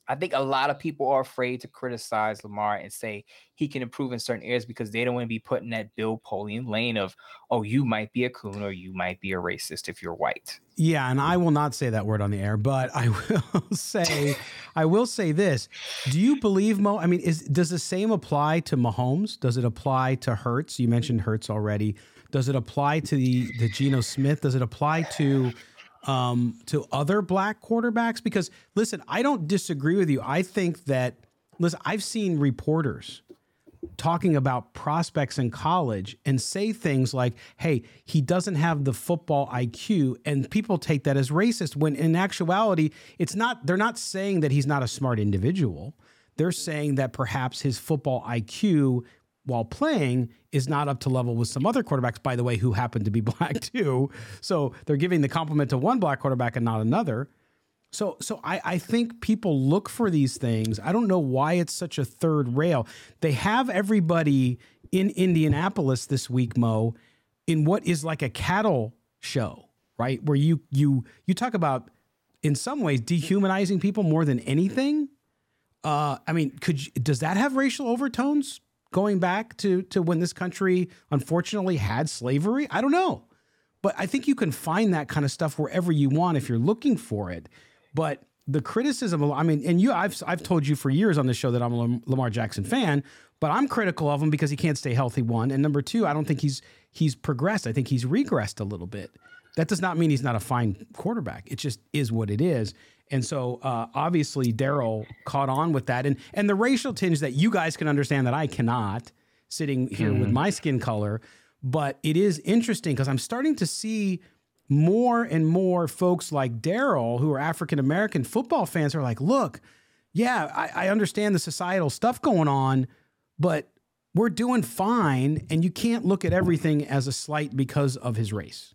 S6: I think a lot of people are afraid to criticize Lamar and say he can improve in certain areas because they don't want to be put in that Bill Polian lane of, oh, you might be a coon or you might be a racist if you're white.
S5: Yeah, and I mm. will not say that word on the air, but I will say, I will say this: Do you believe Mo? I mean, is does the same apply to Mahomes? Does it apply to Hurts? You mentioned Hurts already. Does it apply to the the Geno Smith? Does it apply to um, to other black quarterbacks? Because listen, I don't disagree with you. I think that listen, I've seen reporters talking about prospects in college and say things like, "Hey, he doesn't have the football IQ," and people take that as racist. When in actuality, it's not. They're not saying that he's not a smart individual. They're saying that perhaps his football IQ while playing is not up to level with some other quarterbacks, by the way, who happen to be black too. So they're giving the compliment to one black quarterback and not another. So, so I, I think people look for these things. I don't know why it's such a third rail. They have everybody in Indianapolis this week, Mo, in what is like a cattle show, right? Where you you you talk about in some ways dehumanizing people more than anything. Uh, I mean, could you, does that have racial overtones? Going back to to when this country unfortunately had slavery? I don't know. But I think you can find that kind of stuff wherever you want if you're looking for it. But the criticism, I mean, and you, I've I've told you for years on the show that I'm a Lamar Jackson fan, but I'm critical of him because he can't stay healthy. One and number two, I don't think he's he's progressed. I think he's regressed a little bit. That does not mean he's not a fine quarterback. It just is what it is. And so uh, obviously Daryl caught on with that, and and the racial tinge that you guys can understand that I cannot, sitting here mm. with mm-hmm. my skin color. But it is interesting because I'm starting to see more and more folks like Daryl, who are African American football fans, are like, look, yeah, I, I understand the societal stuff going on, but we're doing fine, and you can't look at everything as a slight because of his race.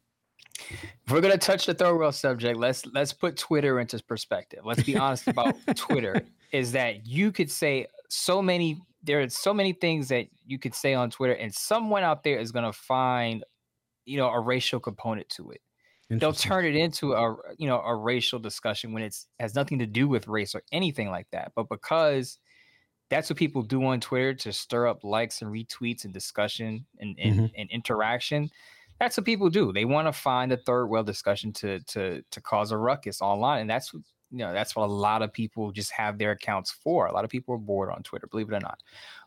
S6: If we're gonna touch the third world subject, let's let's put Twitter into perspective. Let's be honest about Twitter. Is that you could say so many there are so many things that you could say on Twitter, and someone out there is gonna find, you know, a racial component to it. They'll turn it into a you know a racial discussion when it's has nothing to do with race or anything like that. But because that's what people do on Twitter to stir up likes and retweets and discussion and, and, mm-hmm. and interaction that's what people do. They want to find a third world discussion to to to cause a ruckus online, and that's you know that's what a lot of people just have their accounts for. A lot of people are bored on Twitter, believe it or not.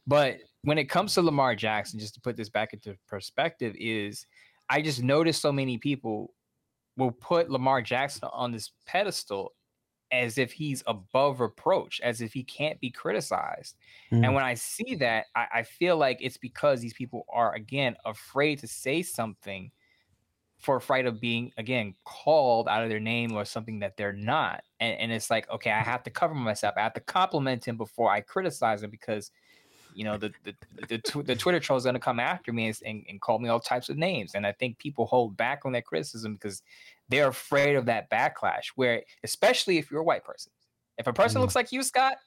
S6: But when it comes to Lamar Jackson, just to put this back into perspective, is I just noticed so many people will put Lamar Jackson on this pedestal as if he's above reproach, as if he can't be criticized. Mm. And when I see that, I, I, feel like it's because these people are again afraid to say something for fright of being again called out of their name or something that they're not. And, and it's like, okay, I have to cover myself. I have to compliment him before I criticize him because you know the the the, the, the Twitter troll is going to come after me and, and call me all types of names. And I think people hold back on that criticism because they're afraid of that backlash. Where especially if you're a white person, if a person mm. looks like you, Scott,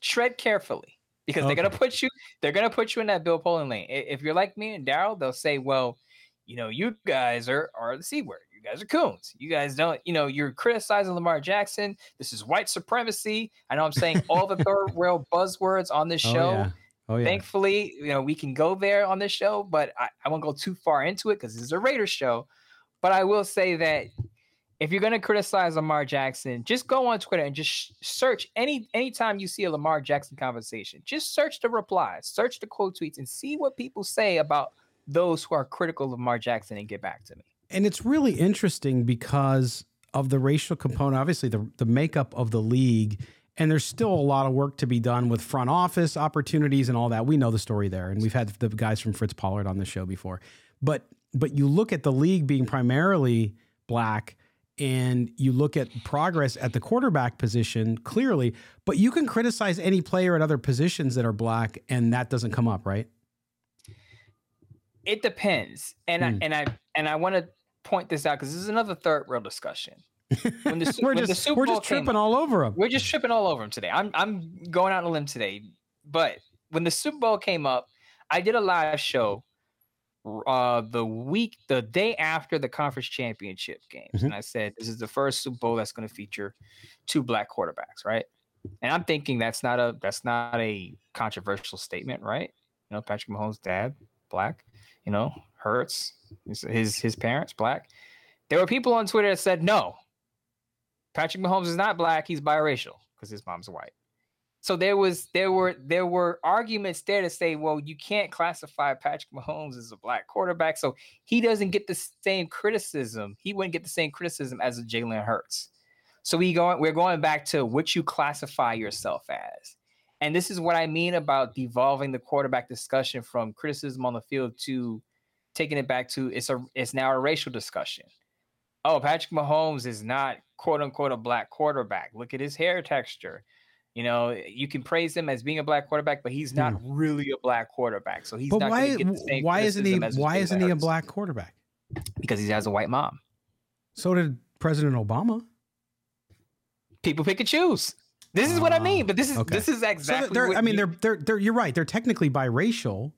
S6: tread carefully because okay. they're gonna put you they're gonna put you in that Bill Polian lane. If you're like me and Daryl, they'll say, well, you know, you guys are are the c word. You guys are coons. You guys don't, you know, you're criticizing Lamar Jackson. This is white supremacy. I know I'm saying all the third world buzzwords on this oh, show. Oh, yeah. Oh, yeah. Thankfully, you know, we can go there on this show, but I, I won't go too far into it because this is a Raiders show. But I will say that if you're going to criticize Lamar Jackson, just go on Twitter and just search any anytime you see a Lamar Jackson conversation, just search the replies, search the quote tweets, and see what people say about those who are critical of Lamar Jackson and get back to me.
S5: And it's really interesting because of the racial component, obviously the the makeup of the league and there's still a lot of work to be done with front office opportunities and all that. We know the story there, and we've had the guys from Fritz Pollard on the show before. But but you look at the league being primarily black, and you look at progress at the quarterback position clearly, but you can criticize any player at other positions that are black and that doesn't come up, right?
S6: It depends. And mm. I hmm. and I and I want to point this out because this is another third rail discussion.
S5: When the, we're when just, the we're just tripping all over them.
S6: We're just tripping all over them today. I'm I'm going out on a limb today. But when the Super Bowl came up, I did a live show uh, the week, the day after the conference championship games, mm-hmm. and I said this is the first Super Bowl that's going to feature two black quarterbacks, right? And I'm thinking that's not a that's not a controversial statement, right? You know, Patrick Mahomes' dad, black. You know, Hurts, his his, his parents, black. There were people on Twitter that said no. Patrick Mahomes is not black; he's biracial because his mom's white. So there was there were there were arguments there to say, well, you can't classify Patrick Mahomes as a black quarterback, so he doesn't get the same criticism. He wouldn't get the same criticism as a Jalen Hurts. So we going we're going back to what you classify yourself as. And this is what I mean about devolving the quarterback discussion from criticism on the field to taking it back to it's a it's now a racial discussion. Oh, Patrick Mahomes is not quote unquote a black quarterback. Look at his hair texture. You know, you can praise him as being a black quarterback, but he's not hmm. really a black quarterback. So he's but not why,
S5: why isn't he why isn't he a black quarterback?
S6: Because he has a white mom.
S5: So did President Obama.
S6: People pick and choose. This is uh, what I mean, but this is okay. this is exactly.
S5: So I mean, you, they're they're they're. You're right. They're technically biracial,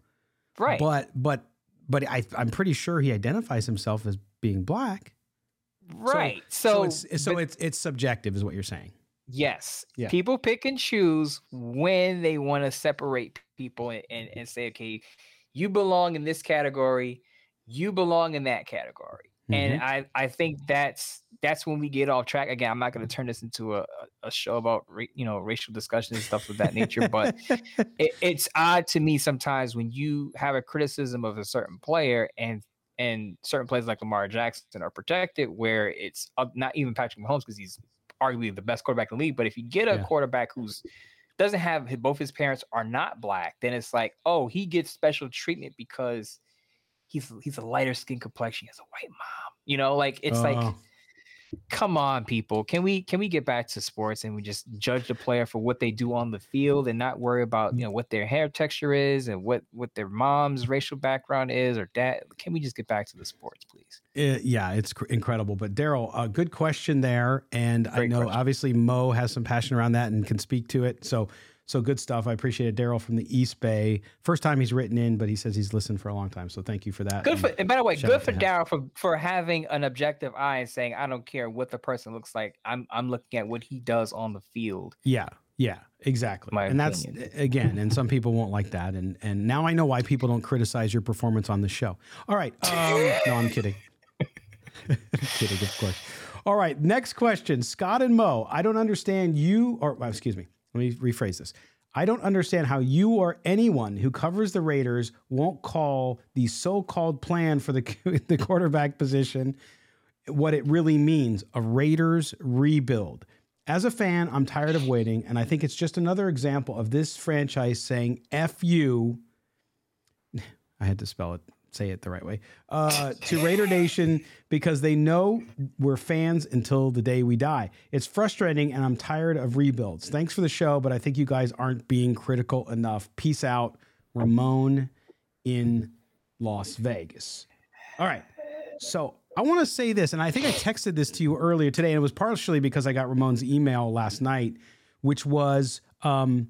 S6: right?
S5: But but but I I'm pretty sure he identifies himself as being black.
S6: Right.
S5: So so, so it's so but, it's it's subjective, is what you're saying.
S6: Yes. Yeah. People pick and choose when they want to separate people and, and, and, say, okay, you belong in this category, you belong in that category. Mm-hmm. And I, I think that's that's when we get off track. Again, I'm not going to turn this into a, a show about you know racial discussion and stuff of that nature, but it, it's odd to me sometimes when you have a criticism of a certain player and and certain players like Lamar Jackson are protected, where it's not even Patrick Mahomes because he's arguably the best quarterback in the league. But if you get a yeah. quarterback who's doesn't have both his parents are not black, then it's like, oh, he gets special treatment because he's he's a lighter skin complexion, he has a white mom. You know, like it's like oh. Come on people. Can we can we get back to sports and we just judge the player for what they do on the field and not worry about you know what their hair texture is and what what their mom's racial background is or dad? Can we just get back to the sports please?
S5: Uh, yeah it's cr- incredible. But daryl a good question there. And Great i know question. obviously mo has some passion around that and can speak to it. So so good stuff. I appreciate it. Daryl from the East Bay. First time he's written in, but he says he's listened for a long time. So thank you for that.
S6: Good for, and by the way, good for Daryl for, for having an objective eye and saying, I don't care what the person looks like. I'm I'm looking at what he does on the field.
S5: Yeah. Yeah, exactly. My and opinion. that's again, and some people won't like that. And and now I know why people don't criticize your performance on the show. All right. Um, no, I'm kidding. kidding, of course. All right. Next question. Scott and Mo. I don't understand you or excuse me. Let me rephrase this. I don't understand how you or anyone who covers the Raiders won't call the so-called plan for the the quarterback position what it really means, a Raiders rebuild. As a fan, I'm tired of waiting, and I think it's just another example of this franchise saying F you. I had to spell it say it the right way, uh, to Raider Nation because they know we're fans until the day we die. It's frustrating and I'm tired of rebuilds. Thanks for the show, but I think you guys aren't being critical enough. Peace out. Ramon in Las Vegas. All right. So I want to say this, and I think I texted this to you earlier today, and it was partially because I got Ramon's email last night, which was um,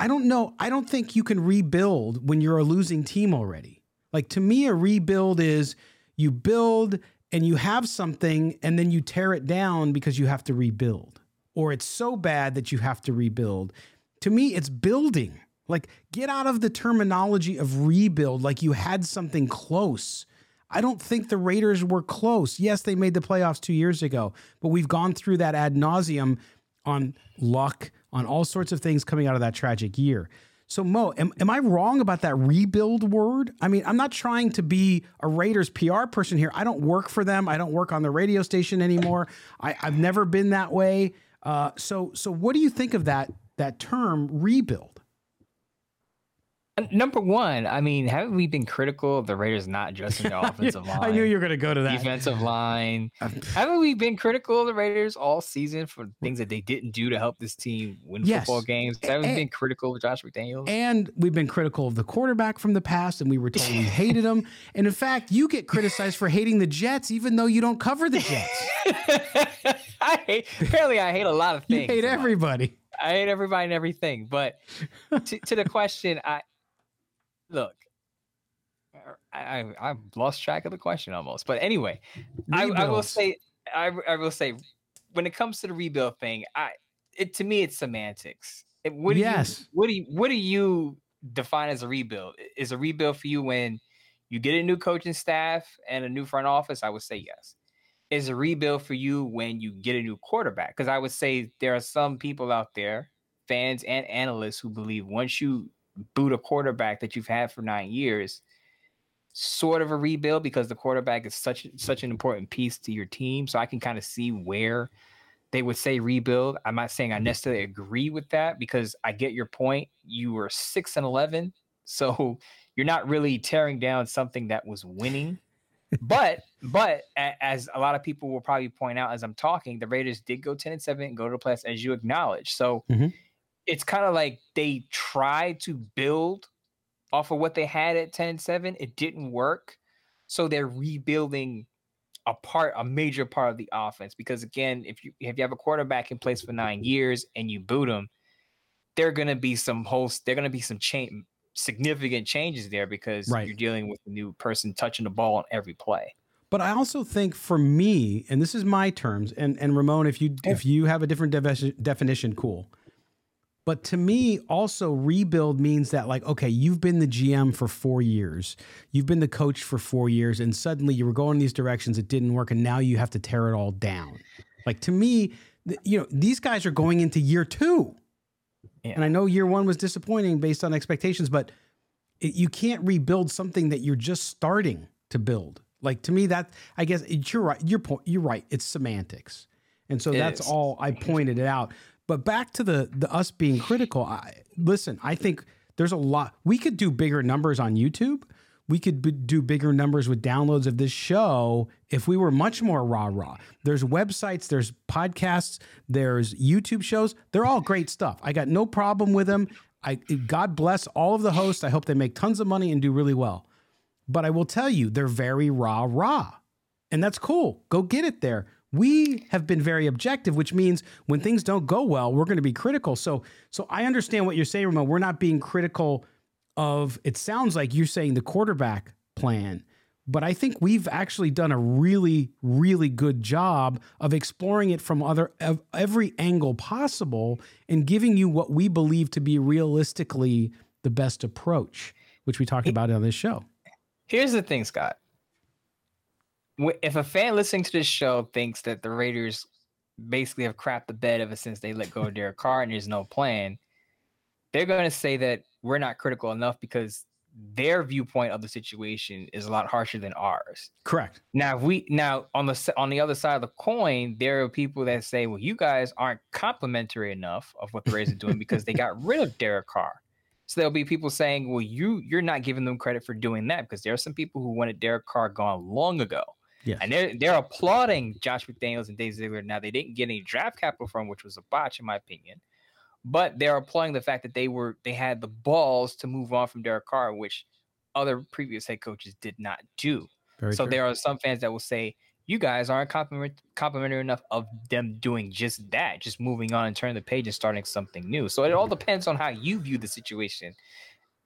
S5: I don't know. I don't think you can rebuild when you're a losing team already. Like to me, a rebuild is you build and you have something and then you tear it down because you have to rebuild, or it's so bad that you have to rebuild. To me, it's building. Like get out of the terminology of rebuild like you had something close. I don't think the Raiders were close. Yes, they made the playoffs two years ago, but we've gone through that ad nauseum on luck, on all sorts of things coming out of that tragic year. So Mo, am, am I wrong about that rebuild word? I mean, I'm not trying to be a Raiders PR person here. I don't work for them. I don't work on the radio station anymore. I, have never been that way. Uh, so so what do you think of that that term rebuild?
S6: Number one, I mean, haven't we been critical of the Raiders not addressing the offensive line?
S5: I knew you were going to go to that.
S6: Defensive line. Um, haven't we been critical of the Raiders all season for things that they didn't do to help this team win yes. football games? Haven't we been critical of Josh McDaniels?
S5: And we've been critical of the quarterback from the past, and we were told we hated him. And in fact, you get criticized for hating the Jets, even though you don't cover the Jets.
S6: I hate. Apparently, I hate a lot of things.
S5: You hate everybody.
S6: I hate everybody and everything. But to, to the question, I look, er, I, I have lost track of the question almost. But anyway, I, I, will say I, I will say when it comes to the rebuild thing, I it to me it's semantics. It, what do yes. you what do you what do you define as a rebuild? Is a rebuild for you when you get a new coaching staff and a new front office? I would say yes. Is a rebuild for you when you get a new quarterback? Because I would say there are some people out there, fans and analysts, who believe once you boot a quarterback that you've had for nine years, sort of a rebuild because the quarterback is such such an important piece to your team. So I can kind of see where they would say rebuild. I'm not saying I necessarily agree with that because I get your point. You were six and eleven, so you're not really tearing down something that was winning. but but as a lot of people will probably point out as I'm talking, the Raiders did go 10 and 7 and go to the playoffs as you acknowledge. So mm-hmm it's kind of like they tried to build off of what they had at 10 and 7. It didn't work. So they're rebuilding a part, a major part of the offense. Because again, if you if you have a quarterback in place for nine years and you boot him, they're gonna be some host, they're gonna be some change significant changes there because right. you're dealing with a new person touching the ball on every play.
S5: But I also think for me, and this is my terms, and and Ramon, if you if you have a different de- definition, cool. But to me, also rebuild means that, like, okay, you've been the GM for four years, you've been the coach for four years, and suddenly you were going these directions, it didn't work, and now you have to tear it all down. Like, to me, you know, these guys are going into year two. Yeah. And I know year one was disappointing based on expectations, but it, you can't rebuild something that you're just starting to build. Like to me, that I guess you're right. You're you're right. It's semantics, and so it that's is. all I pointed it out. But back to the the us being critical. I, listen, I think there's a lot we could do bigger numbers on YouTube. We could b- do bigger numbers with downloads of this show if we were much more rah rah. There's websites, there's podcasts, there's YouTube shows. They're all great stuff. I got no problem with them. I God bless all of the hosts. I hope they make tons of money and do really well. But I will tell you, they're very rah rah. And that's cool. Go get it there we have been very objective, which means when things don't go well, we're going to be critical. So, so I understand what you're saying, Ramon. We're not being critical of. It sounds like you're saying the quarterback plan, but I think we've actually done a really, really good job of exploring it from other of every angle possible and giving you what we believe to be realistically the best approach, which we talked about on this show.
S6: Here's the thing, Scott if a fan listening to this show thinks that the Raiders basically have crapped the bed ever since they let go of Derek Carr and there's no plan, they're going to say that we're not critical enough because their viewpoint of the situation is a lot harsher than ours.
S5: Correct.
S6: Now, if we now on the on the other side of the coin, there are people that say, "Well, you guys aren't complimentary enough of what the Raiders are doing because they got rid of Derek Carr." So there'll be people saying, "Well, you you're not giving them credit for doing that because there are some people who wanted Derek Carr gone long ago."
S5: Yeah.
S6: And they're they're applauding Josh McDaniels and Dave Ziegler. Now they didn't get any draft capital from, which was a botch in my opinion. But they're applauding the fact that they were they had the balls to move on from Derek Carr, which other previous head coaches did not do. Very so true. there are some fans that will say, you guys aren't compliment, complimentary enough of them doing just that, just moving on and turning the page and starting something new. So it all depends on how you view the situation,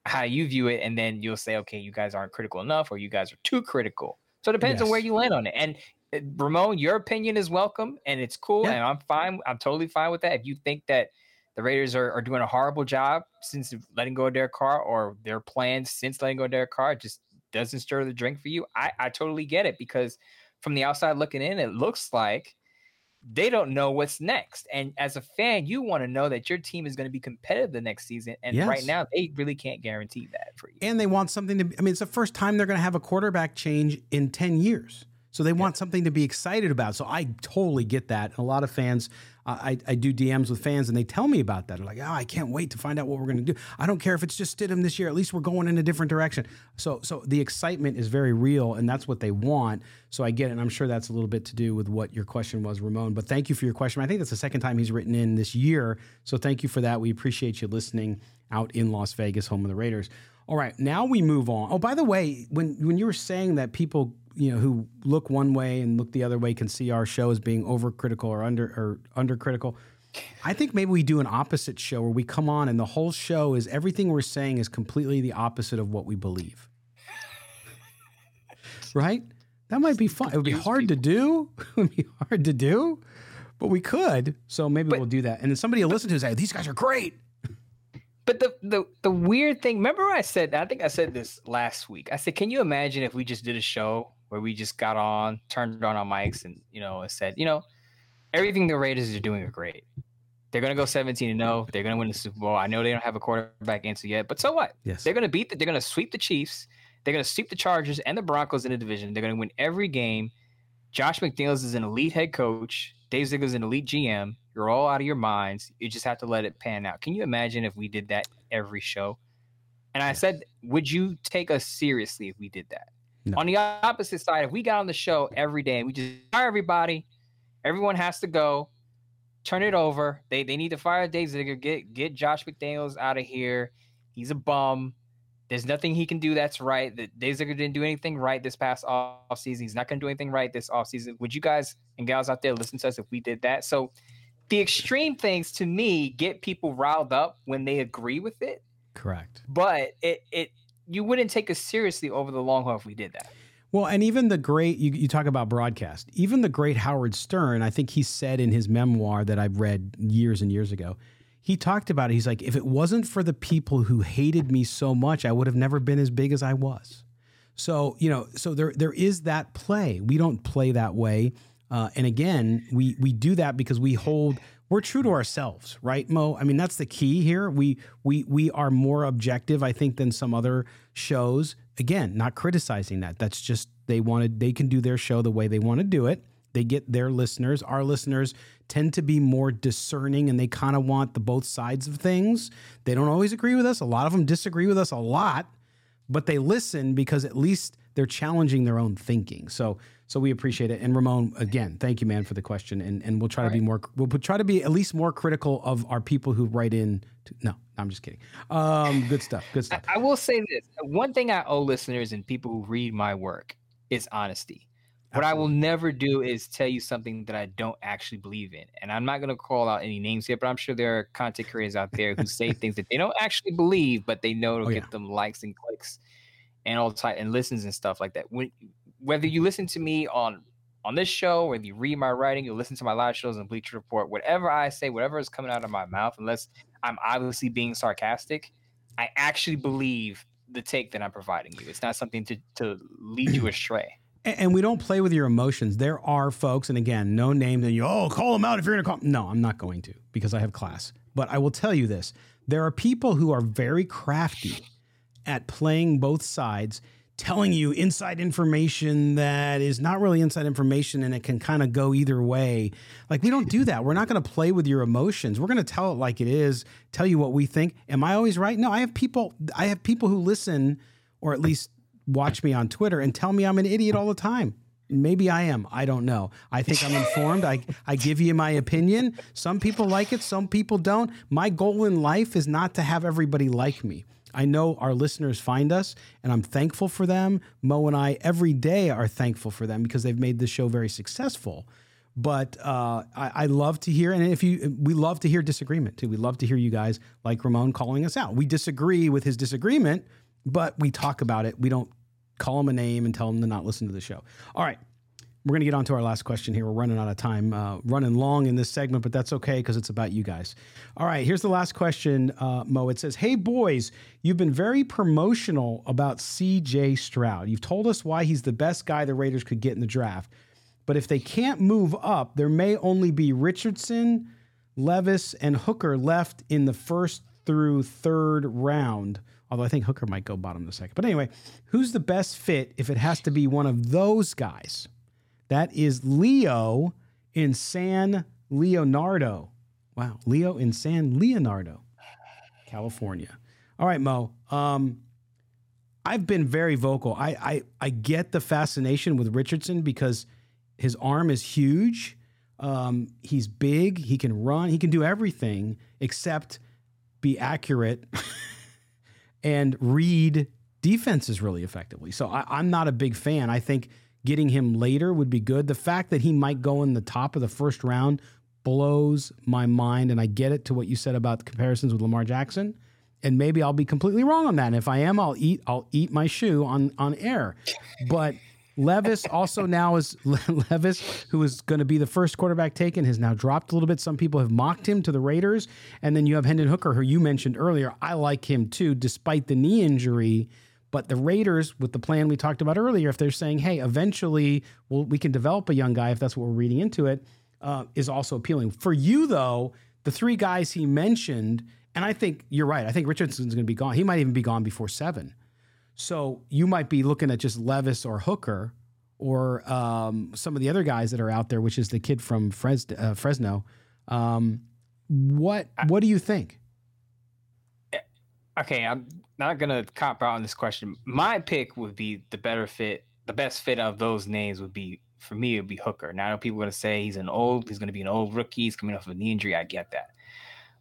S6: how you view it, and then you'll say, okay, you guys aren't critical enough, or you guys are too critical. So it depends yes. on where you land on it. And uh, Ramon, your opinion is welcome and it's cool. Yeah. And I'm fine. I'm totally fine with that. If you think that the Raiders are, are doing a horrible job since letting go of Derek Carr or their plans since letting go of Derek Carr just doesn't stir the drink for you, I, I totally get it because from the outside looking in, it looks like they don't know what's next. And as a fan, you want to know that your team is going to be competitive the next season. And yes. right now, they really can't guarantee that for you.
S5: And they want something to, I mean, it's the first time they're going to have a quarterback change in 10 years. So they want something to be excited about. So I totally get that. And a lot of fans, I, I do DMs with fans and they tell me about that. They're like, oh, I can't wait to find out what we're going to do. I don't care if it's just Stidham this year. At least we're going in a different direction. So so the excitement is very real and that's what they want. So I get it. And I'm sure that's a little bit to do with what your question was, Ramon. But thank you for your question. I think that's the second time he's written in this year. So thank you for that. We appreciate you listening out in Las Vegas, home of the Raiders. All right, now we move on. Oh, by the way, when when you were saying that people you know who look one way and look the other way can see our show as being overcritical or under or undercritical. I think maybe we do an opposite show where we come on and the whole show is everything we're saying is completely the opposite of what we believe. right? That might be fun. It would be hard to do. It would be hard to do, but we could. So maybe but, we'll do that. And then somebody will listen to it and say, these guys are great.
S6: But the, the the weird thing, remember I said, I think I said this last week. I said, can you imagine if we just did a show where we just got on, turned on our mics, and you know, and said, you know, everything the Raiders are doing are great. They're gonna go 17 and 0. They're gonna win the Super Bowl. I know they don't have a quarterback answer yet, but so what?
S5: Yes.
S6: They're gonna beat the, they're gonna sweep the Chiefs. They're gonna sweep the Chargers and the Broncos in the division. They're gonna win every game. Josh McDaniels is an elite head coach. Dave Ziegler's an elite GM. You're all out of your minds. You just have to let it pan out. Can you imagine if we did that every show? And I said, would you take us seriously if we did that? No. On the opposite side, if we got on the show every day and we just fire everybody, everyone has to go, turn it over. They they need to fire Dave Ziegler, get get Josh McDaniels out of here. He's a bum. There's nothing he can do that's right. That Dave Ziegler didn't do anything right this past off season. He's not going to do anything right this off season. Would you guys and gals out there listen to us if we did that? So the extreme things to me get people riled up when they agree with it.
S5: Correct.
S6: But it it you wouldn't take us seriously over the long haul if we did that.
S5: Well, and even the great, you, you talk about broadcast, even the great Howard Stern, I think he said in his memoir that I've read years and years ago, he talked about it. He's like, if it wasn't for the people who hated me so much, I would have never been as big as I was. So, you know, so there there is that play. We don't play that way. Uh, and again, we we do that because we hold we're true to ourselves, right, Mo? I mean, that's the key here. We we we are more objective, I think, than some other shows. Again, not criticizing that. That's just they wanted they can do their show the way they want to do it. They get their listeners. Our listeners tend to be more discerning and they kind of want the both sides of things. They don't always agree with us. A lot of them disagree with us a lot, but they listen because at least they're challenging their own thinking. So so we appreciate it. And Ramon, again, thank you, man, for the question. And and we'll try All to right. be more. We'll try to be at least more critical of our people who write in. To, no, I'm just kidding. Um, good stuff. Good stuff.
S6: I, I will say this: one thing I owe listeners and people who read my work is honesty. What I will never do is tell you something that I don't actually believe in. And I'm not going to call out any names here, but I'm sure there are content creators out there who say things that they don't actually believe, but they know to oh, get yeah. them likes and clicks and all time and listens and stuff like that. When whether you listen to me on on this show, whether you read my writing, you listen to my live shows and Bleacher Report, whatever I say, whatever is coming out of my mouth, unless I'm obviously being sarcastic, I actually believe the take that I'm providing you. It's not something to to lead you astray.
S5: And we don't play with your emotions. There are folks, and again, no names, and you, oh, call them out if you're going to call. No, I'm not going to because I have class. But I will tell you this there are people who are very crafty at playing both sides telling you inside information that is not really inside information and it can kind of go either way. Like we don't do that. We're not going to play with your emotions. We're going to tell it like it is, tell you what we think. Am I always right? No, I have people I have people who listen or at least watch me on Twitter and tell me I'm an idiot all the time. Maybe I am. I don't know. I think I'm informed. I, I give you my opinion. Some people like it, some people don't. My goal in life is not to have everybody like me. I know our listeners find us, and I'm thankful for them. Mo and I every day are thankful for them because they've made the show very successful. But uh, I, I, love to hear, and if you, we love to hear disagreement too. We love to hear you guys like Ramon calling us out. We disagree with his disagreement, but we talk about it. We don't call him a name and tell him to not listen to the show. All right. We're going to get on to our last question here. We're running out of time, uh, running long in this segment, but that's okay because it's about you guys. All right, here's the last question, uh, Mo. It says, Hey, boys, you've been very promotional about CJ Stroud. You've told us why he's the best guy the Raiders could get in the draft. But if they can't move up, there may only be Richardson, Levis, and Hooker left in the first through third round. Although I think Hooker might go bottom of the second. But anyway, who's the best fit if it has to be one of those guys? That is Leo in San Leonardo. Wow, Leo in San Leonardo, California. All right, Mo. Um, I've been very vocal. I, I I get the fascination with Richardson because his arm is huge. Um, he's big. He can run. He can do everything except be accurate and read defenses really effectively. So I, I'm not a big fan. I think getting him later would be good. The fact that he might go in the top of the first round blows my mind. And I get it to what you said about the comparisons with Lamar Jackson. And maybe I'll be completely wrong on that. And if I am, I'll eat I'll eat my shoe on on air. But Levis also now is Levis, who is going to be the first quarterback taken, has now dropped a little bit. Some people have mocked him to the Raiders, and then you have Hendon Hooker, who you mentioned earlier. I like him too, despite the knee injury. But the Raiders, with the plan we talked about earlier, if they're saying, "Hey, eventually, well, we can develop a young guy," if that's what we're reading into it, uh, is also appealing. For you, though, the three guys he mentioned, and I think you're right. I think Richardson's going to be gone. He might even be gone before seven. So you might be looking at just Levis or Hooker or um, some of the other guys that are out there, which is the kid from Fres- uh, Fresno. Um, what what do you think?
S6: Okay, I'm not gonna cop out on this question. My pick would be the better fit, the best fit of those names would be for me. It would be Hooker. Now, I know people are gonna say he's an old, he's gonna be an old rookie. He's coming off of a knee injury. I get that,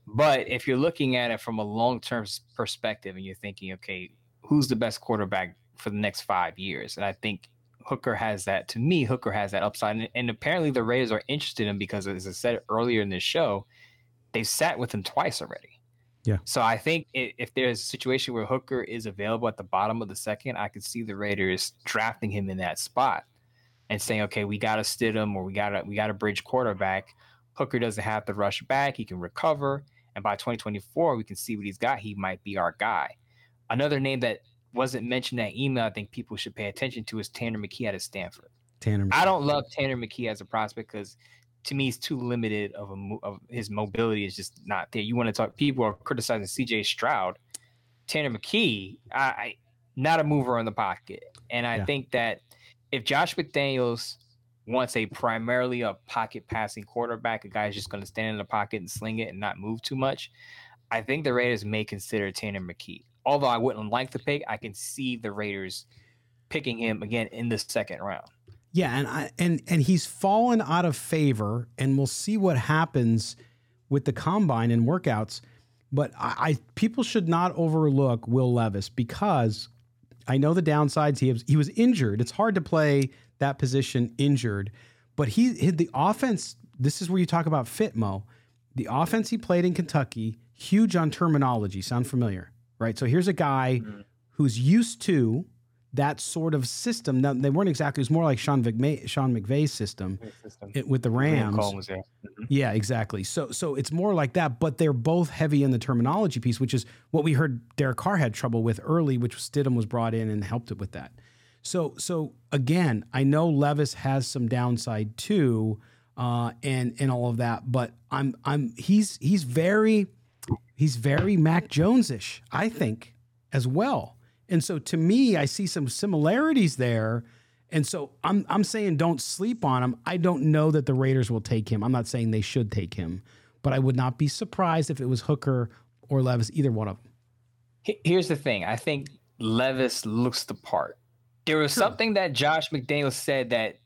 S6: but if you're looking at it from a long term perspective and you're thinking, okay, who's the best quarterback for the next five years? And I think Hooker has that. To me, Hooker has that upside, and, and apparently the Raiders are interested in him because, as I said earlier in this show, they've sat with him twice already.
S5: Yeah.
S6: So I think if there's a situation where Hooker is available at the bottom of the second, I could see the Raiders drafting him in that spot and saying, okay, we got to Stidham or we got to we got to bridge quarterback. Hooker doesn't have to rush back; he can recover, and by 2024, we can see what he's got. He might be our guy. Another name that wasn't mentioned in that email, I think people should pay attention to is Tanner McKee out of Stanford.
S5: Tanner, McKee.
S6: I don't love Tanner McKee as a prospect because to me he's too limited of a of his mobility is just not there. You want to talk? People are criticizing C.J. Stroud, Tanner McKee, I, I not a mover in the pocket, and I yeah. think that if Josh McDaniels wants a primarily a pocket passing quarterback, a guy who's just going to stand in the pocket and sling it and not move too much, I think the Raiders may consider Tanner McKee although I wouldn't like the pick, I can see the Raiders picking him again in the second round.
S5: Yeah, and I and and he's fallen out of favor, and we'll see what happens with the combine and workouts. But I, I people should not overlook Will Levis because I know the downsides. He was he was injured. It's hard to play that position injured, but he, he the offense. This is where you talk about Fitmo. The offense he played in Kentucky, huge on terminology. Sound familiar? right? So here's a guy mm-hmm. who's used to that sort of system. Now, they weren't exactly. It was more like Sean McVay, Sean McVay's system, system. It, with the Rams. Mm-hmm. Yeah, exactly. So, so it's more like that. But they're both heavy in the terminology piece, which is what we heard Derek Carr had trouble with early, which Stidham was brought in and helped it with that. So, so again, I know Levis has some downside too, uh, and and all of that. But I'm I'm he's he's very he's very Mac Jones-ish, I think, as well. And so to me, I see some similarities there. And so I'm I'm saying don't sleep on him. I don't know that the Raiders will take him. I'm not saying they should take him, but I would not be surprised if it was Hooker or Levis, either one of them.
S6: Here's the thing. I think Levis looks the part. There was something that Josh McDaniel said that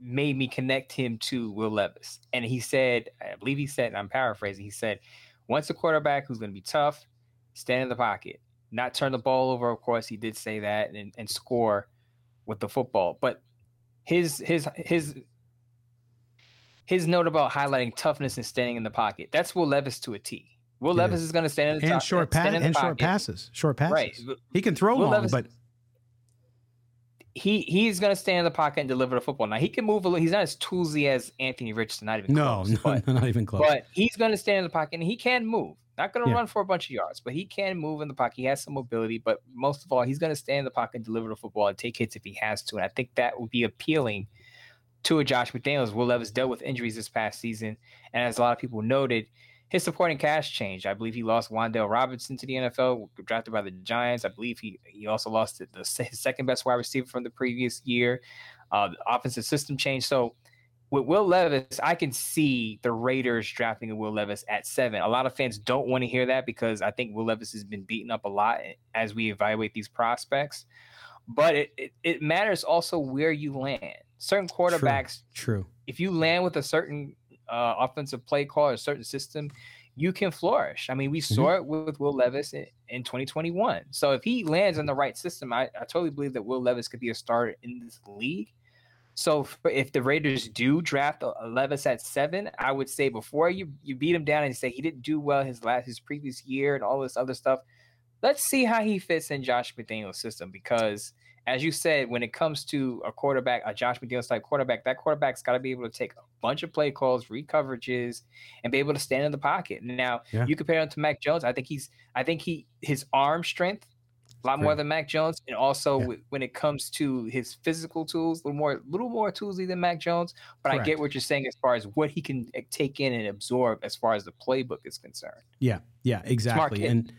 S6: made me connect him to Will Levis. And he said, I believe he said, and I'm paraphrasing, he said, once a quarterback who's going to be tough, stand in the pocket, not turn the ball over. Of course, he did say that and, and score with the football. But his his his his note about highlighting toughness and standing in the pocket that's Will Levis to a T. Will yeah. Levis is going to stand in the
S5: and
S6: top,
S5: short uh, pass and short passes, short passes. Right. He can throw Will long, Levis, but
S6: he he's going to stand in the pocket and deliver the football. Now he can move a little. He's not as toolsy as Anthony Richardson. Not even
S5: no,
S6: close,
S5: no,
S6: but,
S5: not even close.
S6: But he's going to stand in the pocket and he can move. Not going to yeah. run for a bunch of yards, but he can move in the pocket. He has some mobility, but most of all, he's going to stand in the pocket and deliver the football and take hits if he has to. And I think that would be appealing to a Josh McDaniels. Will Levis dealt with injuries this past season, and as a lot of people noted, his supporting cast changed. I believe he lost Wan'Dale Robinson to the NFL, drafted by the Giants. I believe he he also lost the, the second best wide receiver from the previous year. uh, offensive system changed, So with Will Levis, I can see the Raiders drafting a Will Levis at seven. A lot of fans don't want to hear that because I think Will Levis has been beaten up a lot as we evaluate these prospects. But it, it, it matters also where you land. Certain quarterbacks,
S5: true. true.
S6: If you land with a certain uh, offensive play call or a certain system, you can flourish. I mean, we mm-hmm. saw it with Will Levis in, in, 2021. So if he lands in the right system, I, I totally believe that Will Levis could be a starter in this league. So if the Raiders do draft Levis at seven, I would say before you you beat him down and say he didn't do well his last his previous year and all this other stuff, let's see how he fits in Josh McDaniel's system because as you said, when it comes to a quarterback, a Josh McDaniels type quarterback, that quarterback's got to be able to take a bunch of play calls, read coverages, and be able to stand in the pocket. Now, yeah. you compare him to Mac Jones. I think he's, I think he, his arm strength, a lot more than Mac Jones, and also yeah. when it comes to his physical tools, a little more, little more toolsy than Mac Jones. But Correct. I get what you're saying as far as what he can eh, take in and absorb as far as the playbook is concerned.
S5: Yeah, yeah, exactly, and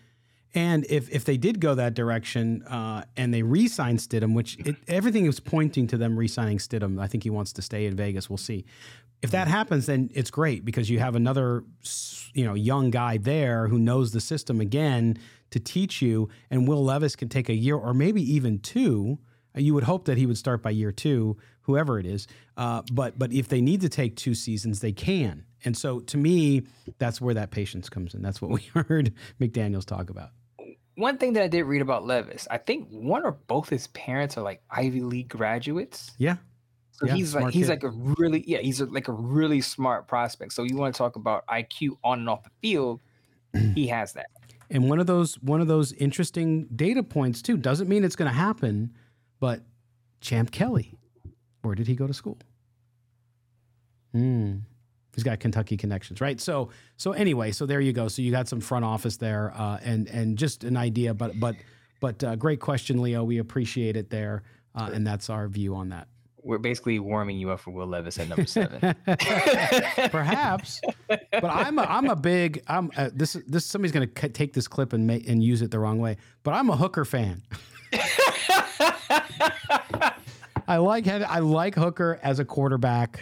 S5: and if, if they did go that direction uh, and they re-signed Stidham, which it, everything is pointing to them re-signing Stidham, I think he wants to stay in Vegas. We'll see. If that happens, then it's great because you have another, you know, young guy there who knows the system again to teach you. And Will Levis can take a year or maybe even two. Uh, you would hope that he would start by year two, whoever it is. Uh, but but if they need to take two seasons, they can. And so to me, that's where that patience comes in. That's what we heard McDaniel's talk about
S6: one thing that I did read about Levis, I think one or both his parents are like Ivy League graduates.
S5: Yeah.
S6: So yeah, he's like he's kid. like a really yeah he's a, like a really smart prospect. So you want to talk about IQ on and off the field, he has that.
S5: And one of those one of those interesting data points too doesn't mean it's going to happen, but Champ Kelly, where did he go to school? Hmm. He's got Kentucky connections, right? So, so anyway, so there you go. So you got some front office there, uh, and and just an idea, but but but uh, great question, Leo. We appreciate it there, uh, and that's our view on that.
S6: We're basically warming you up for Will Levis at number seven.
S5: Perhaps, but I'm a, I'm a big I'm uh, this this somebody's gonna take this clip and make and use it the wrong way, but I'm a Hooker fan. I like I like Hooker as a quarterback.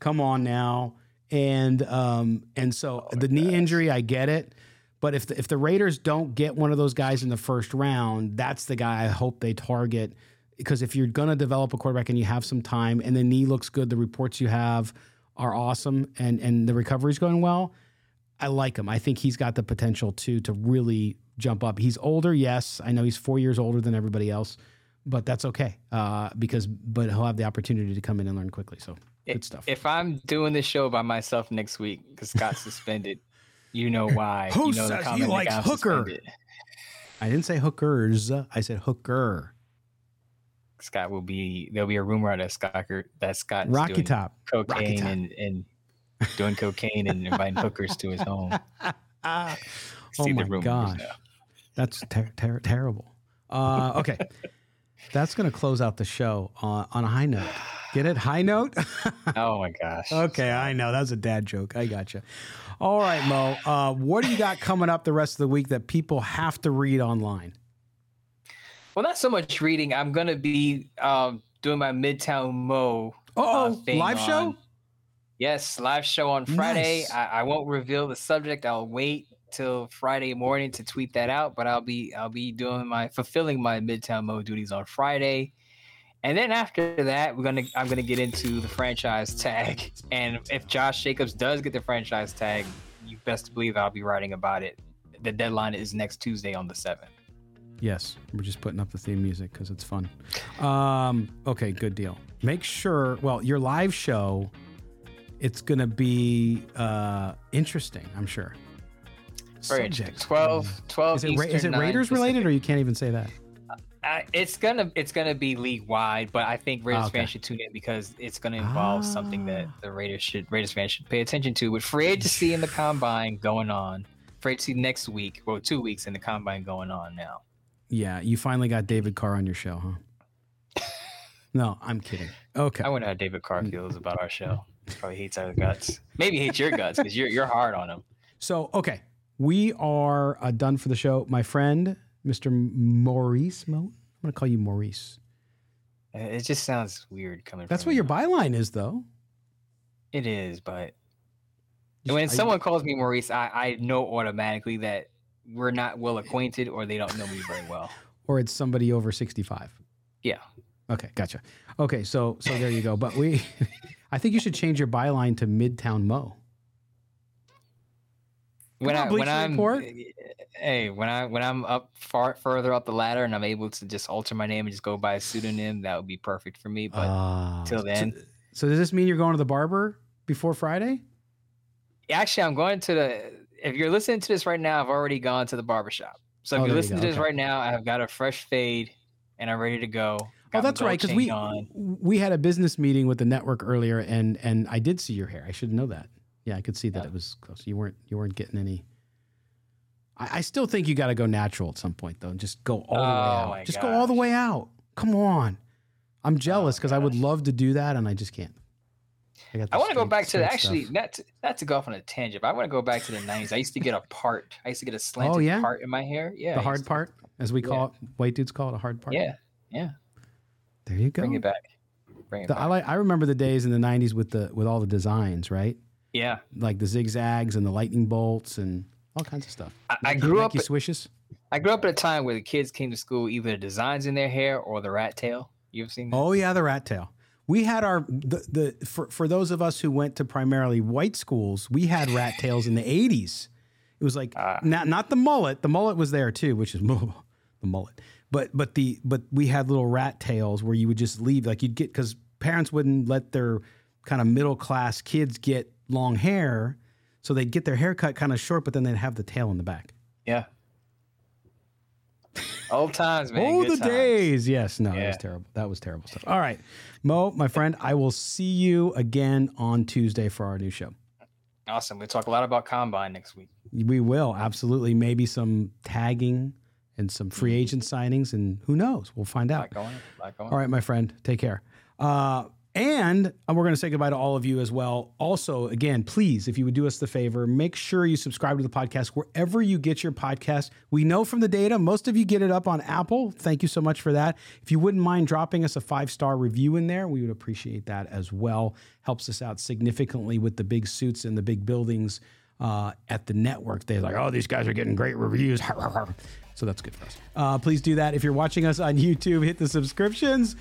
S5: Come on now and um, and so oh the knee injury, I get it. But if the, if the Raiders don't get one of those guys in the first round, that's the guy I hope they target. Because if you're going to develop a quarterback and you have some time and the knee looks good, the reports you have are awesome and, and the recovery's going well, I like him. I think he's got the potential to to really jump up. He's older, yes. I know he's four years older than everybody else, but that's okay uh, because but he'll have the opportunity to come in and learn quickly. So Good stuff.
S6: If I'm doing this show by myself next week because Scott's suspended, you know why.
S5: Who
S6: you know
S5: says he likes hooker? Suspended. I didn't say hookers. I said hooker.
S6: Scott will be. There'll be a rumor out of Scott that Scott
S5: Rocky
S6: doing
S5: Top
S6: cocaine
S5: Rocky Top.
S6: and and doing cocaine and inviting hookers to his home.
S5: oh my gosh, that's ter- ter- terrible. Uh, okay, that's going to close out the show on, on a high note. Get it? High note?
S6: oh my gosh.
S5: Okay, I know. That was a dad joke. I got you. All right, Mo. Uh, what do you got coming up the rest of the week that people have to read online?
S6: Well, not so much reading. I'm going to be um, doing my Midtown Mo.
S5: Oh, uh, live on, show?
S6: Yes, live show on Friday. Nice. I, I won't reveal the subject. I'll wait till Friday morning to tweet that out, but I'll be I'll be doing my fulfilling my Midtown Mo duties on Friday. And then after that, we're gonna I'm gonna get into the franchise tag. And if Josh Jacobs does get the franchise tag, you best believe I'll be writing about it. The deadline is next Tuesday on the seventh.
S5: Yes, we're just putting up the theme music because it's fun. Um, okay, good deal. Make sure. Well, your live show, it's gonna be uh, interesting. I'm sure.
S6: Subject 12, 12
S5: is it,
S6: Eastern,
S5: is it Raiders related, or you can't even say that?
S6: Uh, it's gonna it's gonna be league wide, but I think Raiders okay. fans should tune in because it's gonna involve ah. something that ah. the Raiders should Raiders fans should pay attention to. With free agency in the combine going on, free agency next week, well, two weeks in the combine going on now.
S5: Yeah, you finally got David Carr on your show, huh? no, I'm kidding. Okay,
S6: I wonder how David Carr feels about our show. He probably hates our guts. Maybe hates your guts because you're you're hard on him.
S5: So okay, we are uh, done for the show, my friend Mr. Maurice Moat. I'm going to call you Maurice.
S6: It just sounds weird coming. From.
S5: That's what
S6: you.
S5: your byline is, though.
S6: It is, but when someone calls me Maurice, I, I know automatically that we're not well acquainted or they don't know me very well.
S5: or it's somebody over sixty-five.
S6: Yeah.
S5: Okay, gotcha. Okay, so so there you go. But we, I think you should change your byline to Midtown Mo.
S6: When
S5: Come on,
S6: I when I'm
S5: Report.
S6: hey when I when I'm up far further up the ladder and I'm able to just alter my name and just go by a pseudonym, that would be perfect for me. But
S5: Ah,
S6: till
S5: so-
S6: then,
S5: So, does this mean you're going to the barber before Friday?
S6: actually, I'm going to the. If you're listening to this right now, I've already gone to the barbershop. So if
S5: Oh,
S6: you
S5: there you
S6: to this
S5: okay.
S6: right now, I've got a fresh fade and I'm ready to go.
S5: Oh,
S6: Got my
S5: that's right. Because we
S6: on.
S5: we had a business meeting with the network earlier, and and I did see your hair. I should know that. Yeah, I could see that it was close. You weren't you weren't getting any. I, I still think you got to go natural at some point though, and just go all the way
S6: Oh,
S5: out. Just go all the way out. Come on. I'm jealous oh, because I would love to do that, and I just can't. Got
S6: I want to go back to
S5: straight
S6: actually
S5: stuff.
S6: not to, not to go off on a tangent, but I want to go back to the '90s. I used to get a part. I used to get a oh, slanted
S5: Oh, yeah?
S6: part in my hair. Yeah,
S5: the hard
S6: to-
S5: part, as we call it, white dudes call it a hard part.
S6: Yeah, yeah.
S5: There you go.
S6: Bring it back. Bring it
S5: The-
S6: back.
S5: I like. I remember the days in the '90s with the with all the designs, right?
S6: yeah.
S5: Like the zigzags and the lightning bolts and all kinds of stuff.
S6: I, I grew up.
S5: Swishes.
S6: I grew up at a time where the kids came to school either designs in their hair or the rat tail. You ever seen that?
S5: Oh yeah, the rat tail. We had our the, the for for those of us who went to primarily white schools, we had rat tails in the '80s. It was like
S6: Ah.
S5: not not the mullet. The mullet was there too, which is the mullet. But but the but we had little rat tails where you would just leave like you'd get because parents wouldn't let their kind of middle class kids get long hair, so they'd get their hair cut kind of short, but then they'd have the tail in the back.
S6: Yeah. Old times, man.
S5: oh, the
S6: times.
S5: days. Yes, no, that was terrible. That was terrible stuff. All right, Mo, my friend, I will see you again on Tuesday for our new show.
S6: Awesome. We'll talk a lot about combine next week.
S5: We will absolutely maybe some tagging and some free agent signings, and who knows? We'll find out.
S6: Lot going. Lot going.
S5: All right, my friend, take care. Uh, and we're going to say goodbye to all of you as well. Also, again, please, if you would do us the favor, make sure you subscribe to the podcast wherever you get your podcast. We know from the data, most of you get it up on Apple. Thank you so much for that. If you wouldn't mind dropping us a five star review in there, we would appreciate that as well. Helps us out significantly with the big suits and the big buildings uh, at the network. They're like, oh, these guys are getting great reviews. So that's good for us. Uh, please do that. If you're watching us on YouTube, hit the subscriptions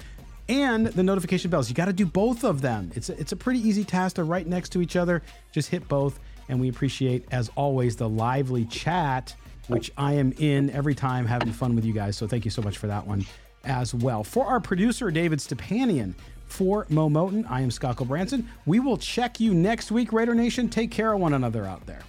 S5: and the notification bells. You got to do both of them. It's a, it's a pretty easy task. They're right next to each other. Just hit both. And we appreciate, as always, the lively chat, which I am in every time having fun with you guys. So thank you so much for that one as well. For our producer, David Stepanian, for Mo Moton, I am Scott Gulbransen. We will check you next week, Raider Nation. Take care of one another out there.